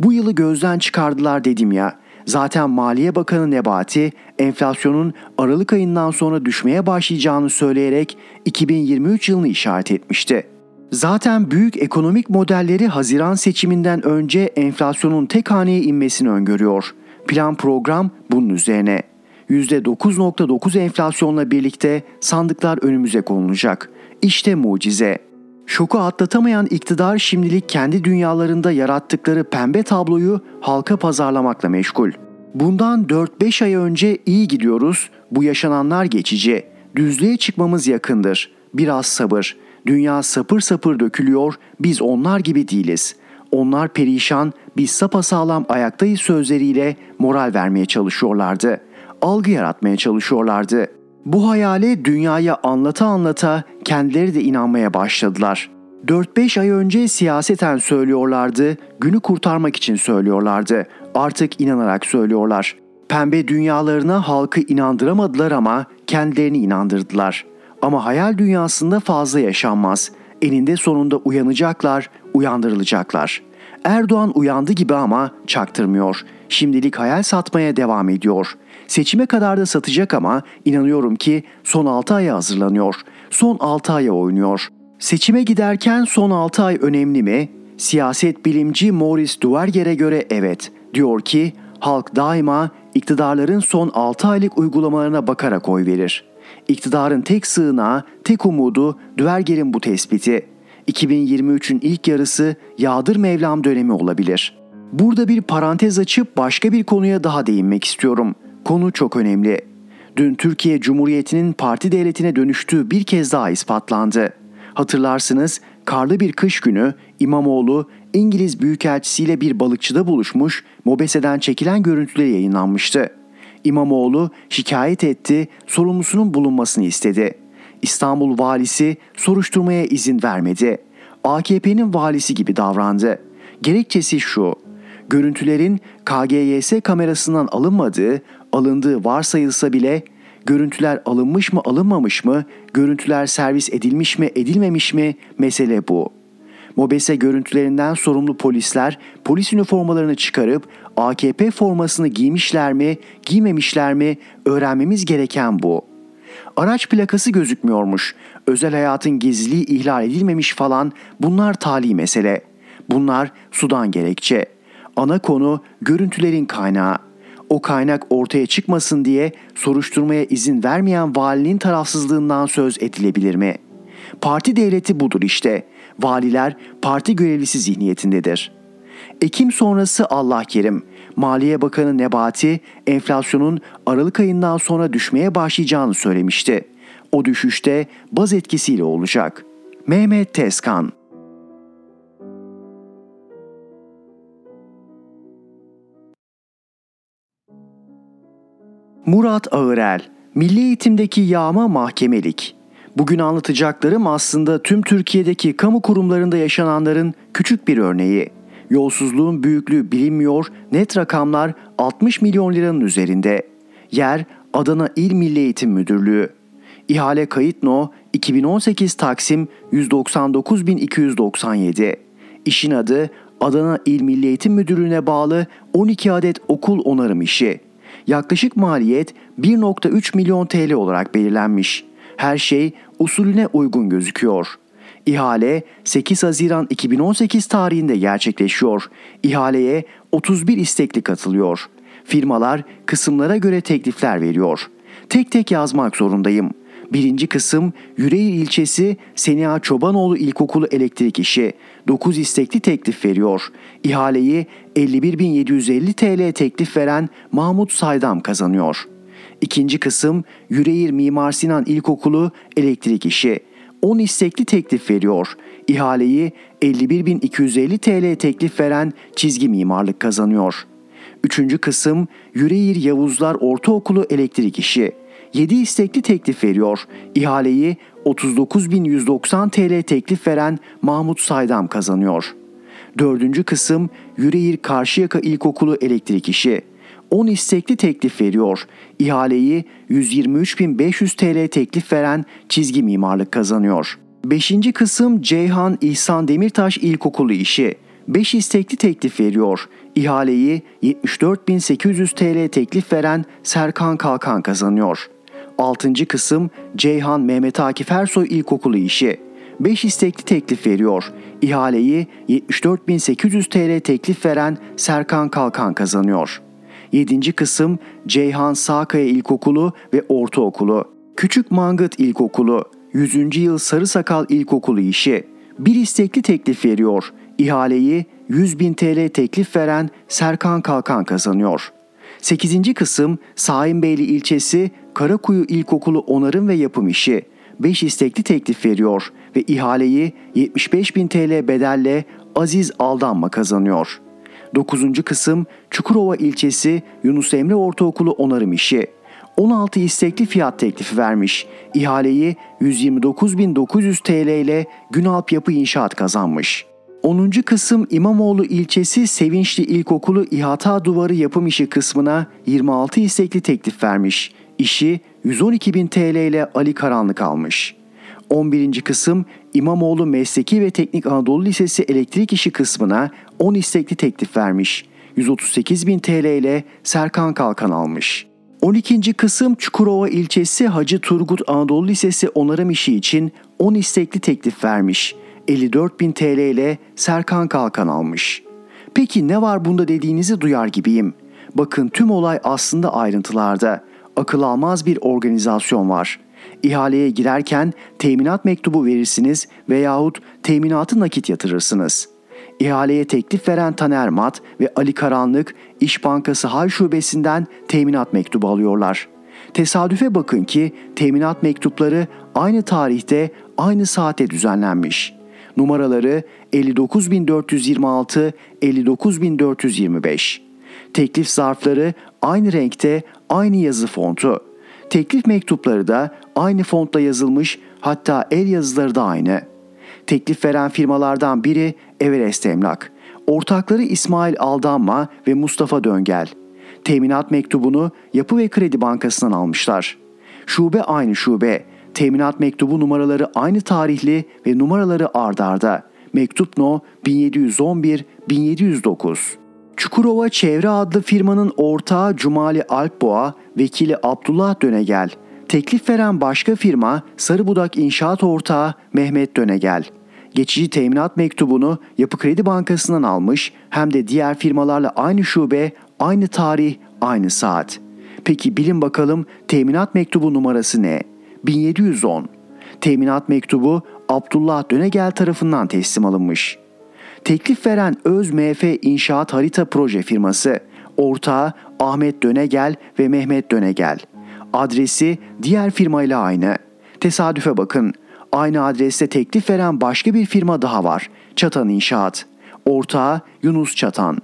Bu yılı gözden çıkardılar dedim ya. Zaten Maliye Bakanı Nebati enflasyonun Aralık ayından sonra düşmeye başlayacağını söyleyerek 2023 yılını işaret etmişti. Zaten büyük ekonomik modelleri Haziran seçiminden önce enflasyonun tek haneye inmesini öngörüyor. Plan program bunun üzerine. %9.9 enflasyonla birlikte sandıklar önümüze konulacak. İşte mucize. Şoku atlatamayan iktidar şimdilik kendi dünyalarında yarattıkları pembe tabloyu halka pazarlamakla meşgul. Bundan 4-5 ay önce iyi gidiyoruz, bu yaşananlar geçici. Düzlüğe çıkmamız yakındır. Biraz sabır. Dünya sapır sapır dökülüyor, biz onlar gibi değiliz. Onlar perişan, biz sapasağlam ayaktayız sözleriyle moral vermeye çalışıyorlardı algı yaratmaya çalışıyorlardı. Bu hayale dünyaya anlata anlata kendileri de inanmaya başladılar. 4-5 ay önce siyaseten söylüyorlardı, günü kurtarmak için söylüyorlardı. Artık inanarak söylüyorlar. Pembe dünyalarına halkı inandıramadılar ama kendilerini inandırdılar. Ama hayal dünyasında fazla yaşanmaz. Eninde sonunda uyanacaklar, uyandırılacaklar. Erdoğan uyandı gibi ama çaktırmıyor. Şimdilik hayal satmaya devam ediyor. Seçime kadar da satacak ama inanıyorum ki son 6 aya hazırlanıyor. Son 6 aya oynuyor. Seçime giderken son 6 ay önemli mi? Siyaset bilimci Morris Duverger'e göre evet. Diyor ki halk daima iktidarların son 6 aylık uygulamalarına bakarak oy verir. İktidarın tek sığınağı, tek umudu Duverger'in bu tespiti. 2023'ün ilk yarısı Yağdır Mevlam dönemi olabilir. Burada bir parantez açıp başka bir konuya daha değinmek istiyorum. Konu çok önemli. Dün Türkiye Cumhuriyeti'nin parti devletine dönüştüğü bir kez daha ispatlandı. Hatırlarsınız karlı bir kış günü İmamoğlu İngiliz Büyükelçisiyle bir balıkçıda buluşmuş, Mobese'den çekilen görüntüleri yayınlanmıştı. İmamoğlu şikayet etti, sorumlusunun bulunmasını istedi. İstanbul valisi soruşturmaya izin vermedi. AKP'nin valisi gibi davrandı. Gerekçesi şu, görüntülerin KGYS kamerasından alınmadığı, alındığı varsayılsa bile görüntüler alınmış mı alınmamış mı, görüntüler servis edilmiş mi edilmemiş mi mesele bu. Mobese görüntülerinden sorumlu polisler polis üniformalarını çıkarıp AKP formasını giymişler mi, giymemişler mi öğrenmemiz gereken bu. Araç plakası gözükmüyormuş. Özel hayatın gizliliği ihlal edilmemiş falan bunlar tali mesele. Bunlar sudan gerekçe. Ana konu görüntülerin kaynağı. O kaynak ortaya çıkmasın diye soruşturmaya izin vermeyen valinin tarafsızlığından söz edilebilir mi? Parti devleti budur işte. Valiler parti görevlisi zihniyetindedir. Ekim sonrası Allah kerim. Maliye Bakanı Nebati enflasyonun Aralık ayından sonra düşmeye başlayacağını söylemişti. O düşüşte baz etkisiyle olacak. Mehmet Tezkan Murat Ağırel, Milli Eğitimdeki yağma mahkemelik. Bugün anlatacaklarım aslında tüm Türkiye'deki kamu kurumlarında yaşananların küçük bir örneği. Yolsuzluğun büyüklüğü bilinmiyor, net rakamlar 60 milyon liranın üzerinde. Yer Adana İl Milli Eğitim Müdürlüğü. İhale kayıt no 2018 Taksim 199.297. İşin adı Adana İl Milli Eğitim Müdürlüğü'ne bağlı 12 adet okul onarım işi. Yaklaşık maliyet 1.3 milyon TL olarak belirlenmiş. Her şey usulüne uygun gözüküyor. İhale 8 Haziran 2018 tarihinde gerçekleşiyor. İhaleye 31 istekli katılıyor. Firmalar kısımlara göre teklifler veriyor. Tek tek yazmak zorundayım. Birinci kısım Yüreğir ilçesi Seniha Çobanoğlu İlkokulu elektrik işi. 9 istekli teklif veriyor. İhaleyi 51.750 TL teklif veren Mahmut Saydam kazanıyor. İkinci kısım Yüreğir Mimar Sinan İlkokulu elektrik işi. 10 istekli teklif veriyor. İhaleyi 51.250 TL teklif veren çizgi mimarlık kazanıyor. Üçüncü kısım Yüreğir Yavuzlar Ortaokulu elektrik işi. 7 istekli teklif veriyor. İhaleyi 39.190 TL teklif veren Mahmut Saydam kazanıyor. Dördüncü kısım Yüreğir Karşıyaka İlkokulu elektrik işi. 10 istekli teklif veriyor. İhaleyi 123.500 TL teklif veren çizgi mimarlık kazanıyor. Beşinci kısım Ceyhan İhsan Demirtaş İlkokulu işi. 5 istekli teklif veriyor. İhaleyi 74.800 TL teklif veren Serkan Kalkan kazanıyor. 6. kısım Ceyhan Mehmet Akif Ersoy İlkokulu işi. 5 istekli teklif veriyor. İhaleyi 74.800 TL teklif veren Serkan Kalkan kazanıyor. 7. kısım Ceyhan Sağkaya İlkokulu ve Ortaokulu. Küçük Mangıt İlkokulu. 100. yıl Sarı Sakal İlkokulu işi. Bir istekli teklif veriyor. İhaleyi 100 bin TL teklif veren Serkan Kalkan kazanıyor. 8. kısım Saimbeyli ilçesi Karakuyu İlkokulu onarım ve yapım işi. 5 istekli teklif veriyor ve ihaleyi 75 bin TL bedelle Aziz Aldanma kazanıyor. 9. kısım Çukurova ilçesi Yunus Emre Ortaokulu onarım işi. 16 istekli fiyat teklifi vermiş. İhaleyi 129.900 TL ile Günalp Yapı İnşaat kazanmış. 10. kısım İmamoğlu ilçesi Sevinçli İlkokulu İhata Duvarı yapım işi kısmına 26 istekli teklif vermiş. İşi 112.000 TL ile Ali Karanlık almış. 11. kısım İmamoğlu Mesleki ve Teknik Anadolu Lisesi elektrik işi kısmına 10 istekli teklif vermiş. 138.000 TL ile Serkan Kalkan almış. 12. kısım Çukurova ilçesi Hacı Turgut Anadolu Lisesi onarım işi için 10 istekli teklif vermiş. 54.000 TL ile Serkan Kalkan almış. Peki ne var bunda dediğinizi duyar gibiyim. Bakın tüm olay aslında ayrıntılarda. Akıl almaz bir organizasyon var. İhaleye girerken teminat mektubu verirsiniz veyahut teminatı nakit yatırırsınız. İhaleye teklif veren Taner Mat ve Ali Karanlık İş Bankası Hal Şubesi'nden teminat mektubu alıyorlar. Tesadüfe bakın ki teminat mektupları aynı tarihte aynı saate düzenlenmiş. Numaraları 59426 59425. Teklif zarfları aynı renkte, aynı yazı fontu. Teklif mektupları da aynı fontla yazılmış, hatta el yazıları da aynı. Teklif veren firmalardan biri Everest Emlak. Ortakları İsmail Aldanma ve Mustafa Döngel. Teminat mektubunu Yapı ve Kredi Bankası'ndan almışlar. Şube aynı şube. Teminat mektubu numaraları aynı tarihli ve numaraları ardarda. Mektup no 1711-1709. Çukurova Çevre adlı firmanın ortağı Cumali Alpboğa, vekili Abdullah Dönegel. Teklif veren başka firma Sarıbudak İnşaat Ortağı Mehmet Dönegel. Geçici teminat mektubunu Yapı Kredi Bankası'ndan almış hem de diğer firmalarla aynı şube, aynı tarih, aynı saat. Peki bilin bakalım teminat mektubu numarası ne? 1710. Teminat mektubu Abdullah Dönegel tarafından teslim alınmış. Teklif veren Öz MF İnşaat Harita Proje firması, ortağı Ahmet Dönegel ve Mehmet Dönegel. Adresi diğer firmayla aynı. Tesadüfe bakın. Aynı adreste teklif veren başka bir firma daha var. Çatan İnşaat. Ortağı Yunus Çatan.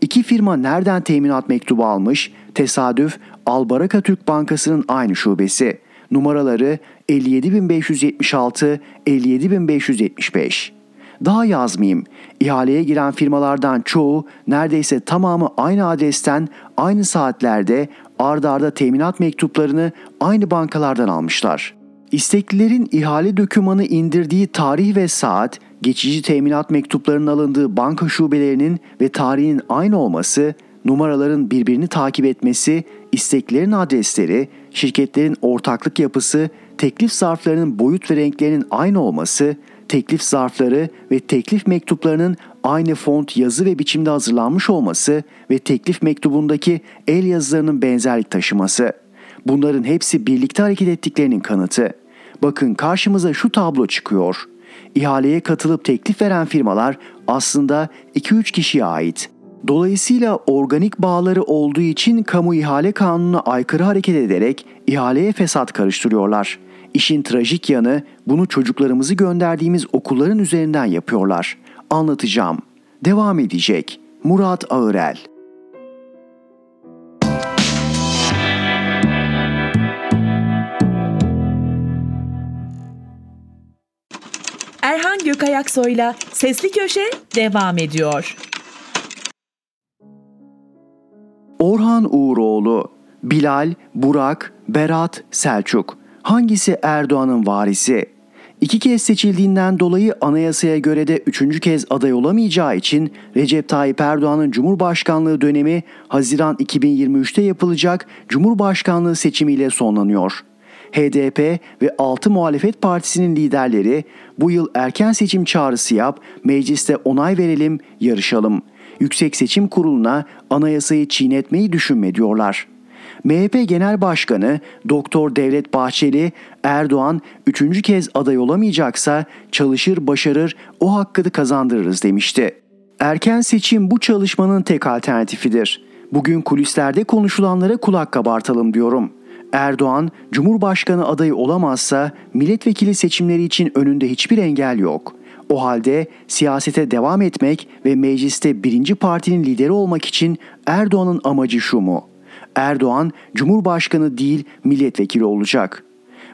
İki firma nereden teminat mektubu almış? Tesadüf Albaraka Türk Bankası'nın aynı şubesi. Numaraları 57576 57575. Daha yazmayayım. İhaleye giren firmalardan çoğu neredeyse tamamı aynı adresten aynı saatlerde ardarda arda teminat mektuplarını aynı bankalardan almışlar. İsteklilerin ihale dökümanı indirdiği tarih ve saat, geçici teminat mektuplarının alındığı banka şubelerinin ve tarihinin aynı olması, numaraların birbirini takip etmesi, isteklerin adresleri, şirketlerin ortaklık yapısı, teklif zarflarının boyut ve renklerinin aynı olması, teklif zarfları ve teklif mektuplarının aynı font, yazı ve biçimde hazırlanmış olması ve teklif mektubundaki el yazılarının benzerlik taşıması. Bunların hepsi birlikte hareket ettiklerinin kanıtı. Bakın karşımıza şu tablo çıkıyor. İhaleye katılıp teklif veren firmalar aslında 2-3 kişiye ait. Dolayısıyla organik bağları olduğu için kamu ihale kanununa aykırı hareket ederek ihaleye fesat karıştırıyorlar. İşin trajik yanı bunu çocuklarımızı gönderdiğimiz okulların üzerinden yapıyorlar. Anlatacağım. Devam edecek. Murat Ağırel Erhan Gökayaksoy'la Sesli Köşe devam ediyor. Orhan Uğuroğlu, Bilal, Burak, Berat, Selçuk hangisi Erdoğan'ın varisi? İki kez seçildiğinden dolayı anayasaya göre de üçüncü kez aday olamayacağı için Recep Tayyip Erdoğan'ın Cumhurbaşkanlığı dönemi Haziran 2023'te yapılacak Cumhurbaşkanlığı seçimiyle sonlanıyor. HDP ve 6 muhalefet partisinin liderleri bu yıl erken seçim çağrısı yap, mecliste onay verelim, yarışalım. Yüksek Seçim Kurulu'na anayasayı çiğnetmeyi düşünme diyorlar.'' MHP Genel Başkanı Doktor Devlet Bahçeli, Erdoğan üçüncü kez aday olamayacaksa çalışır başarır o hakkı kazandırırız demişti. Erken seçim bu çalışmanın tek alternatifidir. Bugün kulislerde konuşulanlara kulak kabartalım diyorum. Erdoğan Cumhurbaşkanı adayı olamazsa milletvekili seçimleri için önünde hiçbir engel yok. O halde siyasete devam etmek ve mecliste birinci partinin lideri olmak için Erdoğan'ın amacı şu mu? Erdoğan Cumhurbaşkanı değil milletvekili olacak.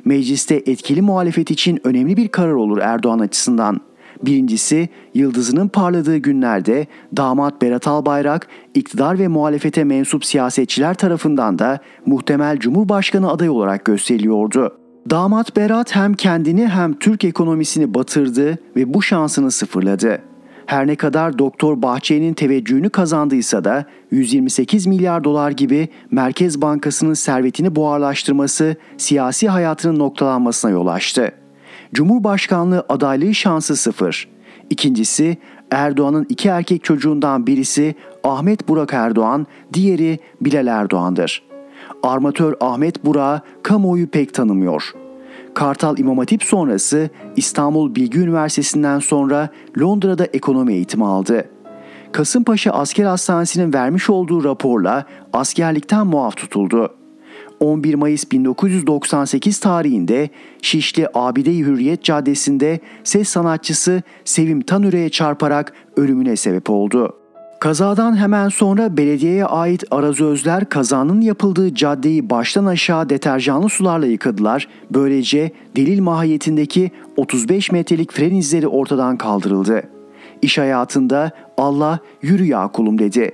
Mecliste etkili muhalefet için önemli bir karar olur Erdoğan açısından. Birincisi, yıldızının parladığı günlerde damat Berat Albayrak, iktidar ve muhalefete mensup siyasetçiler tarafından da muhtemel Cumhurbaşkanı adayı olarak gösteriliyordu. Damat Berat hem kendini hem Türk ekonomisini batırdı ve bu şansını sıfırladı. Her ne kadar Doktor Bahçeli'nin teveccühünü kazandıysa da 128 milyar dolar gibi Merkez Bankası'nın servetini buharlaştırması siyasi hayatının noktalanmasına yol açtı. Cumhurbaşkanlığı adaylığı şansı sıfır. İkincisi Erdoğan'ın iki erkek çocuğundan birisi Ahmet Burak Erdoğan, diğeri Bilal Erdoğan'dır. Armatör Ahmet Burak'ı kamuoyu pek tanımıyor. Kartal İmam Hatip sonrası İstanbul Bilgi Üniversitesi'nden sonra Londra'da ekonomi eğitimi aldı. Kasımpaşa Asker Hastanesi'nin vermiş olduğu raporla askerlikten muaf tutuldu. 11 Mayıs 1998 tarihinde Şişli Abide-i Hürriyet Caddesi'nde ses sanatçısı Sevim Tanüre'ye çarparak ölümüne sebep oldu. Kazadan hemen sonra belediyeye ait arazözler kazanın yapıldığı caddeyi baştan aşağı deterjanlı sularla yıkadılar. Böylece delil mahiyetindeki 35 metrelik fren izleri ortadan kaldırıldı. İş hayatında Allah yürü ya kulum dedi.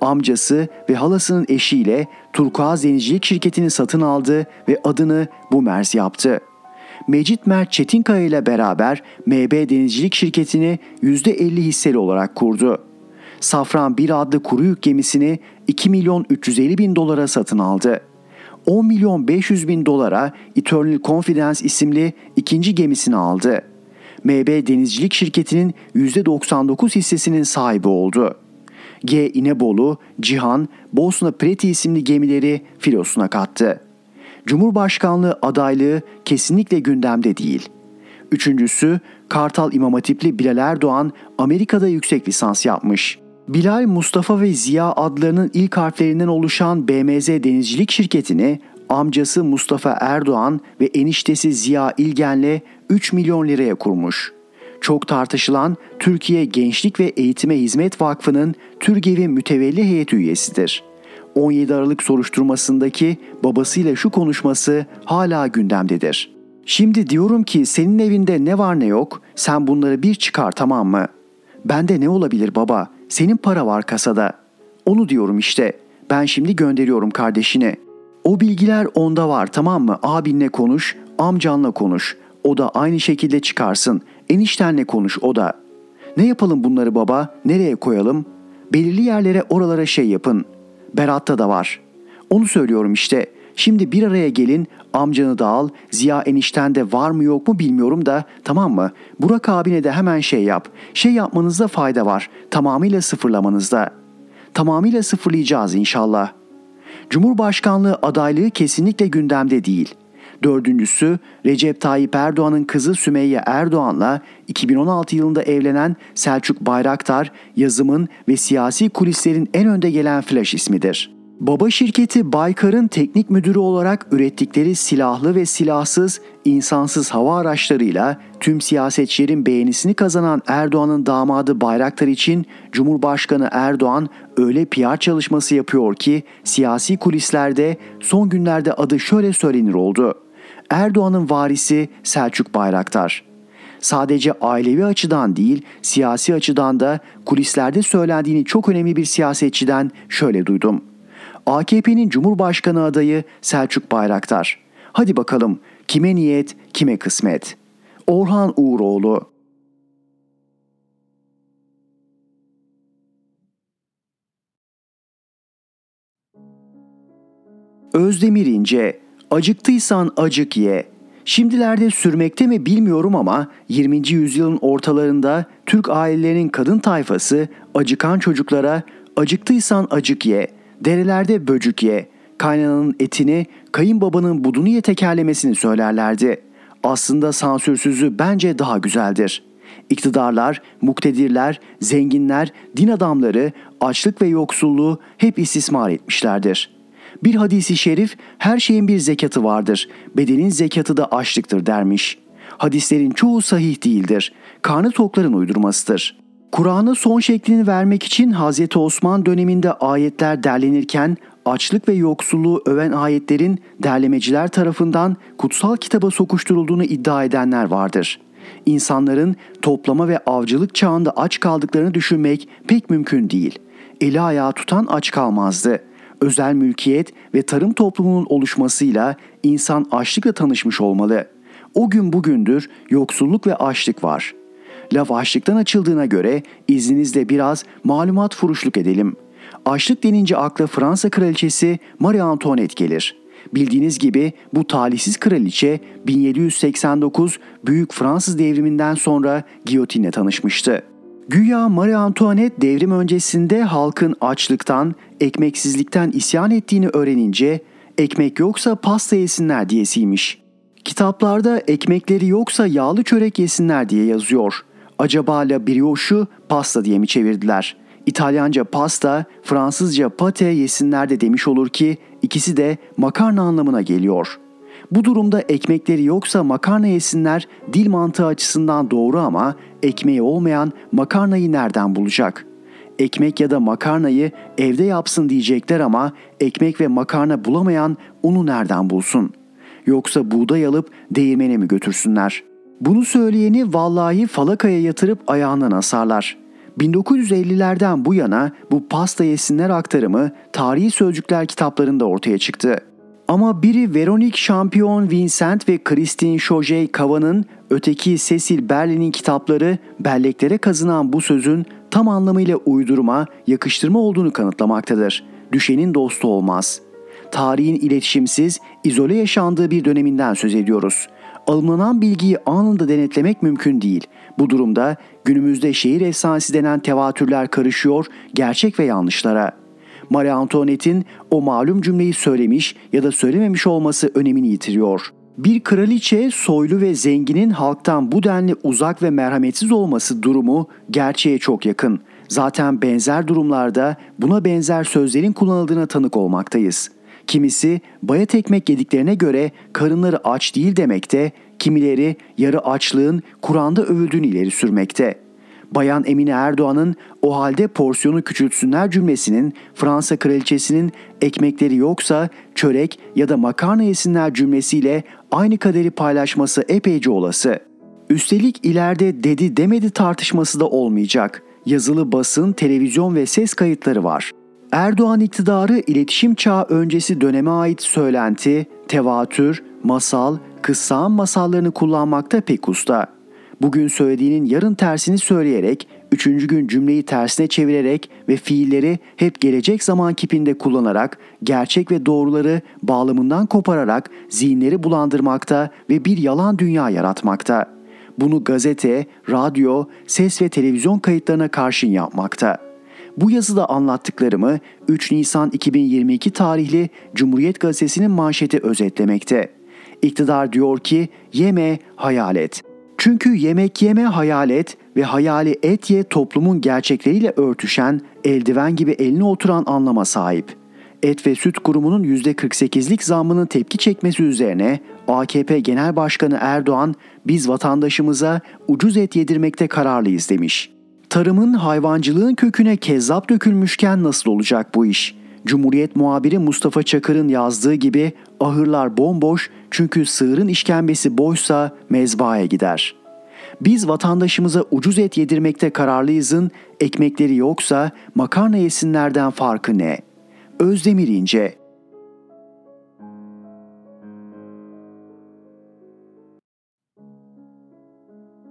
Amcası ve halasının eşiyle Turkuaz Denizcilik şirketini satın aldı ve adını bu Merz yaptı. Mecit Mert Çetinkaya ile beraber MB Denizcilik şirketini %50 hisseli olarak kurdu. Safran 1 adlı kuru yük gemisini 2 milyon 350 bin dolara satın aldı. 10 milyon 500 bin dolara Eternal Confidence isimli ikinci gemisini aldı. MB Denizcilik Şirketi'nin %99 hissesinin sahibi oldu. G. İnebolu, Cihan, Bosna Preti isimli gemileri filosuna kattı. Cumhurbaşkanlığı adaylığı kesinlikle gündemde değil. Üçüncüsü Kartal İmam Hatipli Bilal Erdoğan Amerika'da yüksek lisans yapmış. Bilal, Mustafa ve Ziya adlarının ilk harflerinden oluşan BMZ Denizcilik Şirketi'ni amcası Mustafa Erdoğan ve eniştesi Ziya İlgen'le 3 milyon liraya kurmuş. Çok tartışılan Türkiye Gençlik ve Eğitime Hizmet Vakfı'nın Türgevi mütevelli heyet üyesidir. 17 Aralık soruşturmasındaki babasıyla şu konuşması hala gündemdedir. Şimdi diyorum ki senin evinde ne var ne yok sen bunları bir çıkar tamam mı? Bende ne olabilir baba? Senin para var kasada. Onu diyorum işte. Ben şimdi gönderiyorum kardeşine. O bilgiler onda var tamam mı? Abinle konuş, amcanla konuş. O da aynı şekilde çıkarsın. Eniştenle konuş o da. Ne yapalım bunları baba? Nereye koyalım? Belirli yerlere oralara şey yapın. Berat'ta da var. Onu söylüyorum işte. Şimdi bir araya gelin, amcanı da al, Ziya enişten de var mı yok mu bilmiyorum da tamam mı? Burak abine de hemen şey yap. Şey yapmanızda fayda var. Tamamıyla sıfırlamanızda. Tamamıyla sıfırlayacağız inşallah. Cumhurbaşkanlığı adaylığı kesinlikle gündemde değil. Dördüncüsü Recep Tayyip Erdoğan'ın kızı Sümeyye Erdoğan'la 2016 yılında evlenen Selçuk Bayraktar yazımın ve siyasi kulislerin en önde gelen flash ismidir. Baba şirketi Baykar'ın teknik müdürü olarak ürettikleri silahlı ve silahsız, insansız hava araçlarıyla tüm siyasetçilerin beğenisini kazanan Erdoğan'ın damadı Bayraktar için Cumhurbaşkanı Erdoğan öyle PR çalışması yapıyor ki siyasi kulislerde son günlerde adı şöyle söylenir oldu. Erdoğan'ın varisi Selçuk Bayraktar. Sadece ailevi açıdan değil, siyasi açıdan da kulislerde söylendiğini çok önemli bir siyasetçiden şöyle duydum.'' AKP'nin Cumhurbaşkanı adayı Selçuk Bayraktar. Hadi bakalım kime niyet, kime kısmet. Orhan Uğuroğlu Özdemir İnce, acıktıysan acık ye. Şimdilerde sürmekte mi bilmiyorum ama 20. yüzyılın ortalarında Türk ailelerinin kadın tayfası acıkan çocuklara acıktıysan acık ye, derelerde böcük ye, kaynananın etini, kayınbabanın budunu ye tekerlemesini söylerlerdi. Aslında sansürsüzü bence daha güzeldir. İktidarlar, muktedirler, zenginler, din adamları açlık ve yoksulluğu hep istismar etmişlerdir. Bir hadisi şerif her şeyin bir zekatı vardır. Bedenin zekatı da açlıktır dermiş. Hadislerin çoğu sahih değildir. Karnı tokların uydurmasıdır. Kur'an'a son şeklini vermek için Hz. Osman döneminde ayetler derlenirken açlık ve yoksulluğu öven ayetlerin derlemeciler tarafından kutsal kitaba sokuşturulduğunu iddia edenler vardır. İnsanların toplama ve avcılık çağında aç kaldıklarını düşünmek pek mümkün değil. Eli ayağı tutan aç kalmazdı. Özel mülkiyet ve tarım toplumunun oluşmasıyla insan açlıkla tanışmış olmalı. O gün bugündür yoksulluk ve açlık var. Laf açlıktan açıldığına göre izninizle biraz malumat furuşluk edelim. Açlık denince akla Fransa kraliçesi Marie Antoinette gelir. Bildiğiniz gibi bu talihsiz kraliçe 1789 Büyük Fransız devriminden sonra giyotinle tanışmıştı. Güya Marie Antoinette devrim öncesinde halkın açlıktan, ekmeksizlikten isyan ettiğini öğrenince ekmek yoksa pasta yesinler diyesiymiş. Kitaplarda ekmekleri yoksa yağlı çörek yesinler diye yazıyor. Acaba la brioche'u pasta diye mi çevirdiler? İtalyanca pasta, Fransızca pate yesinler de demiş olur ki ikisi de makarna anlamına geliyor. Bu durumda ekmekleri yoksa makarna yesinler dil mantığı açısından doğru ama ekmeği olmayan makarnayı nereden bulacak? Ekmek ya da makarnayı evde yapsın diyecekler ama ekmek ve makarna bulamayan onu nereden bulsun? Yoksa buğday alıp değirmene mi götürsünler? Bunu söyleyeni vallahi falakaya yatırıp ayağından asarlar.'' 1950'lerden bu yana bu pasta yesinler aktarımı tarihi sözcükler kitaplarında ortaya çıktı. Ama biri Veronique Champion Vincent ve Christine Chauget Kavan'ın, öteki Cecil Berlin'in kitapları belleklere kazınan bu sözün tam anlamıyla uydurma, yakıştırma olduğunu kanıtlamaktadır. Düşenin dostu olmaz. Tarihin iletişimsiz, izole yaşandığı bir döneminden söz ediyoruz alınan bilgiyi anında denetlemek mümkün değil. Bu durumda günümüzde şehir efsanesi denen tevatürler karışıyor gerçek ve yanlışlara. Marie Antoinette'in o malum cümleyi söylemiş ya da söylememiş olması önemini yitiriyor. Bir kraliçe soylu ve zenginin halktan bu denli uzak ve merhametsiz olması durumu gerçeğe çok yakın. Zaten benzer durumlarda buna benzer sözlerin kullanıldığına tanık olmaktayız. Kimisi bayat ekmek yediklerine göre karınları aç değil demekte, kimileri yarı açlığın Kur'an'da övüldüğünü ileri sürmekte. Bayan Emine Erdoğan'ın o halde porsiyonu küçültsünler cümlesinin Fransa kraliçesinin ekmekleri yoksa çörek ya da makarna yesinler cümlesiyle aynı kaderi paylaşması epeyce olası. Üstelik ileride dedi demedi tartışması da olmayacak. Yazılı basın, televizyon ve ses kayıtları var. Erdoğan iktidarı iletişim çağı öncesi döneme ait söylenti, tevatür, masal, kıssam masallarını kullanmakta pek usta. Bugün söylediğinin yarın tersini söyleyerek, üçüncü gün cümleyi tersine çevirerek ve fiilleri hep gelecek zaman kipinde kullanarak gerçek ve doğruları bağlamından kopararak zihinleri bulandırmakta ve bir yalan dünya yaratmakta. Bunu gazete, radyo, ses ve televizyon kayıtlarına karşın yapmakta.'' Bu yazıda anlattıklarımı 3 Nisan 2022 tarihli Cumhuriyet Gazetesi'nin manşeti özetlemekte. İktidar diyor ki yeme hayal et. Çünkü yemek yeme hayal et ve hayali et ye toplumun gerçekleriyle örtüşen, eldiven gibi eline oturan anlama sahip. Et ve Süt Kurumu'nun %48'lik zammının tepki çekmesi üzerine AKP Genel Başkanı Erdoğan biz vatandaşımıza ucuz et yedirmekte kararlıyız demiş. Tarımın hayvancılığın köküne kezzap dökülmüşken nasıl olacak bu iş? Cumhuriyet muhabiri Mustafa Çakır'ın yazdığı gibi ahırlar bomboş çünkü sığırın işkembesi boşsa mezbaya gider. Biz vatandaşımıza ucuz et yedirmekte kararlıyızın ekmekleri yoksa makarna yesinlerden farkı ne? Özdemir İnce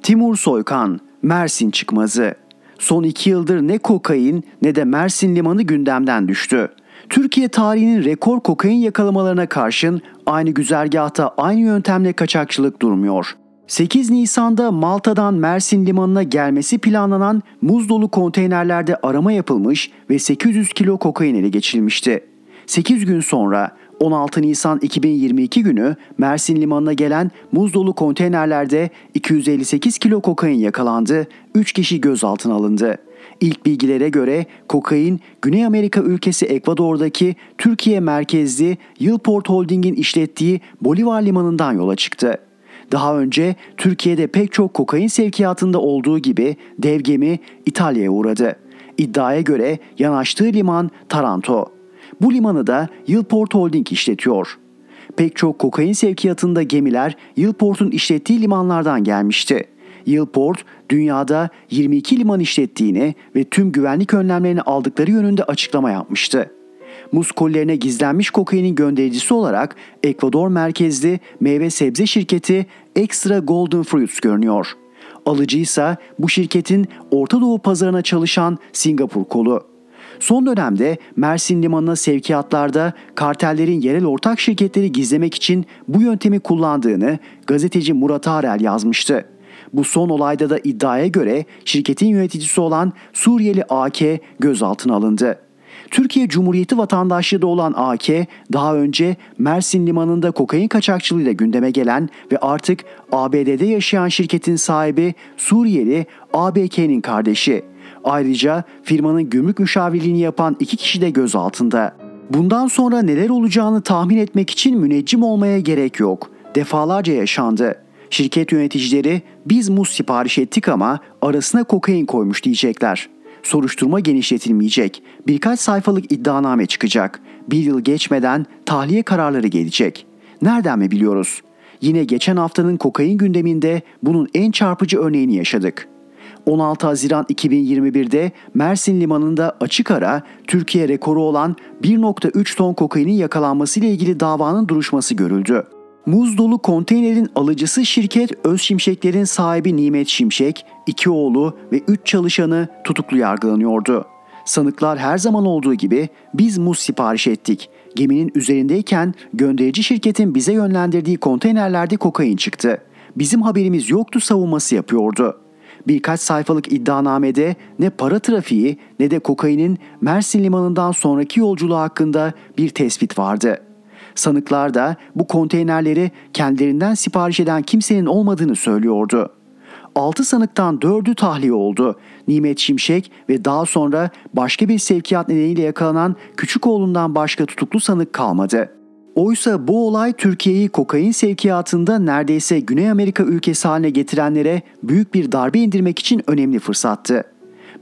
Timur Soykan, Mersin çıkmazı Son iki yıldır ne kokain ne de Mersin limanı gündemden düştü. Türkiye tarihinin rekor kokain yakalamalarına karşın aynı güzergahta aynı yöntemle kaçakçılık durmuyor. 8 Nisan'da Malta'dan Mersin limanına gelmesi planlanan muz dolu konteynerlerde arama yapılmış ve 800 kilo kokain ele geçirilmişti. 8 gün sonra 16 Nisan 2022 günü Mersin limanına gelen muz dolu konteynerlerde 258 kilo kokain yakalandı, 3 kişi gözaltına alındı. İlk bilgilere göre kokain Güney Amerika ülkesi Ekvador'daki Türkiye merkezli Yılport Holding'in işlettiği Bolivar limanından yola çıktı. Daha önce Türkiye'de pek çok kokain sevkiyatında olduğu gibi dev gemi İtalya'ya uğradı. İddiaya göre yanaştığı liman Taranto. Bu limanı da Yılport Holding işletiyor. Pek çok kokain sevkiyatında gemiler Yılport'un işlettiği limanlardan gelmişti. Yılport, dünyada 22 liman işlettiğini ve tüm güvenlik önlemlerini aldıkları yönünde açıklama yapmıştı. Muz kollerine gizlenmiş kokainin göndericisi olarak Ekvador merkezli meyve sebze şirketi Extra Golden Fruits görünüyor. Alıcıysa bu şirketin Orta Doğu pazarına çalışan Singapur kolu. Son dönemde Mersin Limanı'na sevkiyatlarda kartellerin yerel ortak şirketleri gizlemek için bu yöntemi kullandığını gazeteci Murat Arel yazmıştı. Bu son olayda da iddiaya göre şirketin yöneticisi olan Suriyeli AK gözaltına alındı. Türkiye Cumhuriyeti vatandaşlığı da olan AK, daha önce Mersin limanında kokain kaçakçılığıyla gündeme gelen ve artık ABD'de yaşayan şirketin sahibi Suriyeli ABK'nin kardeşi. Ayrıca firmanın gümrük müşavirliğini yapan iki kişi de gözaltında. Bundan sonra neler olacağını tahmin etmek için müneccim olmaya gerek yok. Defalarca yaşandı. Şirket yöneticileri biz muz sipariş ettik ama arasına kokain koymuş diyecekler. Soruşturma genişletilmeyecek. Birkaç sayfalık iddianame çıkacak. Bir yıl geçmeden tahliye kararları gelecek. Nereden mi biliyoruz? Yine geçen haftanın kokain gündeminde bunun en çarpıcı örneğini yaşadık. 16 Haziran 2021'de Mersin Limanı'nda açık ara Türkiye rekoru olan 1.3 ton kokainin yakalanması ile ilgili davanın duruşması görüldü. Muz dolu konteynerin alıcısı şirket Öz Şimşekler'in sahibi Nimet Şimşek, iki oğlu ve üç çalışanı tutuklu yargılanıyordu. Sanıklar her zaman olduğu gibi biz muz sipariş ettik. Geminin üzerindeyken gönderici şirketin bize yönlendirdiği konteynerlerde kokain çıktı. Bizim haberimiz yoktu savunması yapıyordu. Birkaç sayfalık iddianamede ne para trafiği ne de kokainin Mersin limanından sonraki yolculuğu hakkında bir tespit vardı.'' Sanıklar da bu konteynerleri kendilerinden sipariş eden kimsenin olmadığını söylüyordu. 6 sanıktan 4'ü tahliye oldu. Nimet Şimşek ve daha sonra başka bir sevkiyat nedeniyle yakalanan küçük oğlundan başka tutuklu sanık kalmadı. Oysa bu olay Türkiye'yi kokain sevkiyatında neredeyse Güney Amerika ülkesi haline getirenlere büyük bir darbe indirmek için önemli fırsattı.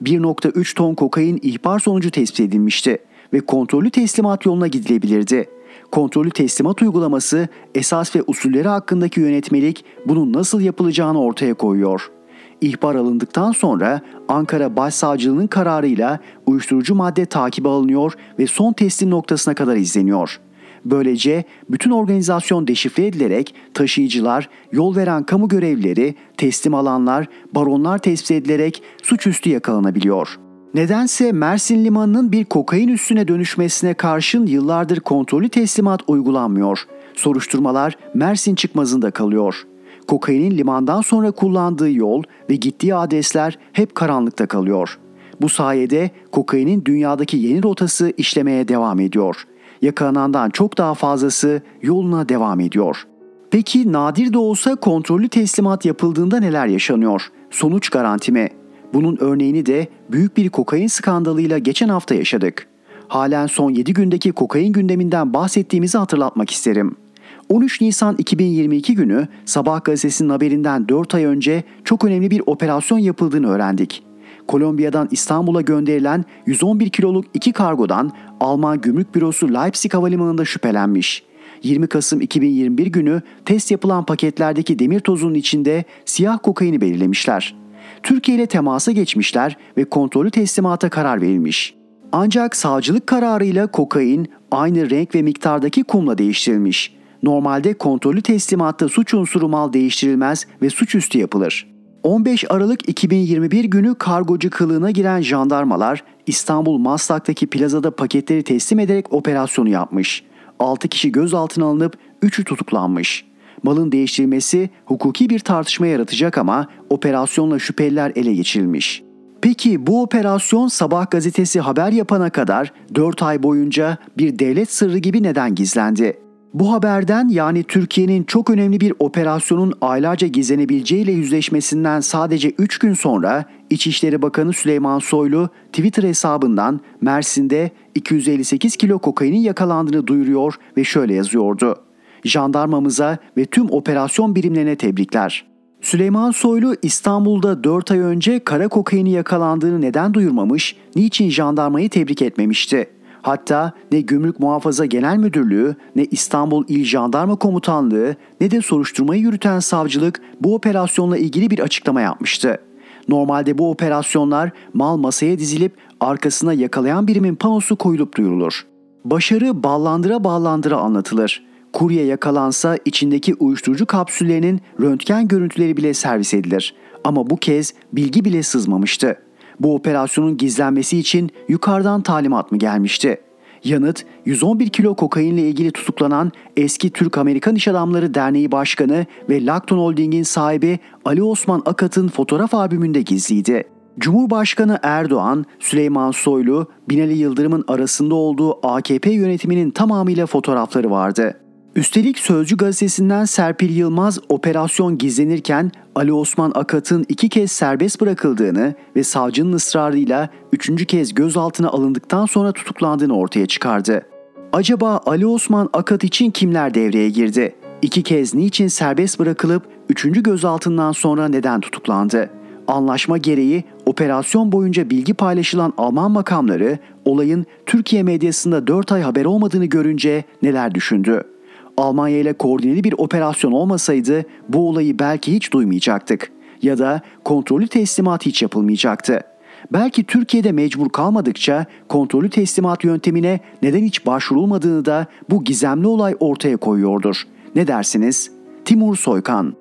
1.3 ton kokain ihbar sonucu tespit edilmişti ve kontrollü teslimat yoluna gidilebilirdi. Kontrollü teslimat uygulaması esas ve usulleri hakkındaki yönetmelik bunun nasıl yapılacağını ortaya koyuyor. İhbar alındıktan sonra Ankara Başsavcılığının kararıyla uyuşturucu madde takibi alınıyor ve son teslim noktasına kadar izleniyor. Böylece bütün organizasyon deşifre edilerek taşıyıcılar, yol veren kamu görevlileri, teslim alanlar, baronlar tespit edilerek suçüstü yakalanabiliyor.'' Nedense Mersin Limanı'nın bir kokain üssüne dönüşmesine karşın yıllardır kontrollü teslimat uygulanmıyor. Soruşturmalar Mersin çıkmazında kalıyor. Kokainin limandan sonra kullandığı yol ve gittiği adresler hep karanlıkta kalıyor. Bu sayede kokainin dünyadaki yeni rotası işlemeye devam ediyor. Yakalanandan çok daha fazlası yoluna devam ediyor. Peki nadir de olsa kontrollü teslimat yapıldığında neler yaşanıyor? Sonuç garanti mi? Bunun örneğini de büyük bir kokain skandalıyla geçen hafta yaşadık. Halen son 7 gündeki kokain gündeminden bahsettiğimizi hatırlatmak isterim. 13 Nisan 2022 günü Sabah gazetesinin haberinden 4 ay önce çok önemli bir operasyon yapıldığını öğrendik. Kolombiya'dan İstanbul'a gönderilen 111 kiloluk iki kargodan Alman Gümrük Bürosu Leipzig Havalimanı'nda şüphelenmiş. 20 Kasım 2021 günü test yapılan paketlerdeki demir tozunun içinde siyah kokaini belirlemişler. Türkiye ile temasa geçmişler ve kontrolü teslimata karar verilmiş. Ancak savcılık kararıyla kokain aynı renk ve miktardaki kumla değiştirilmiş. Normalde kontrolü teslimatta suç unsuru mal değiştirilmez ve suçüstü yapılır. 15 Aralık 2021 günü kargocu kılığına giren jandarmalar İstanbul Maslak'taki plazada paketleri teslim ederek operasyonu yapmış. 6 kişi gözaltına alınıp 3'ü tutuklanmış malın değiştirilmesi hukuki bir tartışma yaratacak ama operasyonla şüpheliler ele geçirilmiş. Peki bu operasyon Sabah gazetesi haber yapana kadar 4 ay boyunca bir devlet sırrı gibi neden gizlendi? Bu haberden yani Türkiye'nin çok önemli bir operasyonun aylarca gizlenebileceğiyle yüzleşmesinden sadece 3 gün sonra İçişleri Bakanı Süleyman Soylu Twitter hesabından Mersin'de 258 kilo kokainin yakalandığını duyuruyor ve şöyle yazıyordu jandarmamıza ve tüm operasyon birimlerine tebrikler. Süleyman Soylu İstanbul'da 4 ay önce kara kokaini yakalandığını neden duyurmamış, niçin jandarmayı tebrik etmemişti? Hatta ne Gümrük Muhafaza Genel Müdürlüğü, ne İstanbul İl Jandarma Komutanlığı, ne de soruşturmayı yürüten savcılık bu operasyonla ilgili bir açıklama yapmıştı. Normalde bu operasyonlar mal masaya dizilip arkasına yakalayan birimin panosu koyulup duyurulur. Başarı ballandıra ballandıra anlatılır. Kurye yakalansa içindeki uyuşturucu kapsüllerinin röntgen görüntüleri bile servis edilir. Ama bu kez bilgi bile sızmamıştı. Bu operasyonun gizlenmesi için yukarıdan talimat mı gelmişti? Yanıt 111 kilo kokainle ilgili tutuklanan eski Türk-Amerikan İş Adamları Derneği Başkanı ve Lakton Holding'in sahibi Ali Osman Akat'ın fotoğraf albümünde gizliydi. Cumhurbaşkanı Erdoğan, Süleyman Soylu, Binali Yıldırım'ın arasında olduğu AKP yönetiminin tamamıyla fotoğrafları vardı. Üstelik Sözcü gazetesinden Serpil Yılmaz operasyon gizlenirken Ali Osman Akat'ın iki kez serbest bırakıldığını ve savcının ısrarıyla üçüncü kez gözaltına alındıktan sonra tutuklandığını ortaya çıkardı. Acaba Ali Osman Akat için kimler devreye girdi? İki kez niçin serbest bırakılıp üçüncü gözaltından sonra neden tutuklandı? Anlaşma gereği operasyon boyunca bilgi paylaşılan Alman makamları olayın Türkiye medyasında 4 ay haber olmadığını görünce neler düşündü? Almanya ile koordineli bir operasyon olmasaydı bu olayı belki hiç duymayacaktık ya da kontrollü teslimat hiç yapılmayacaktı. Belki Türkiye'de mecbur kalmadıkça kontrollü teslimat yöntemine neden hiç başvurulmadığını da bu gizemli olay ortaya koyuyordur. Ne dersiniz? Timur Soykan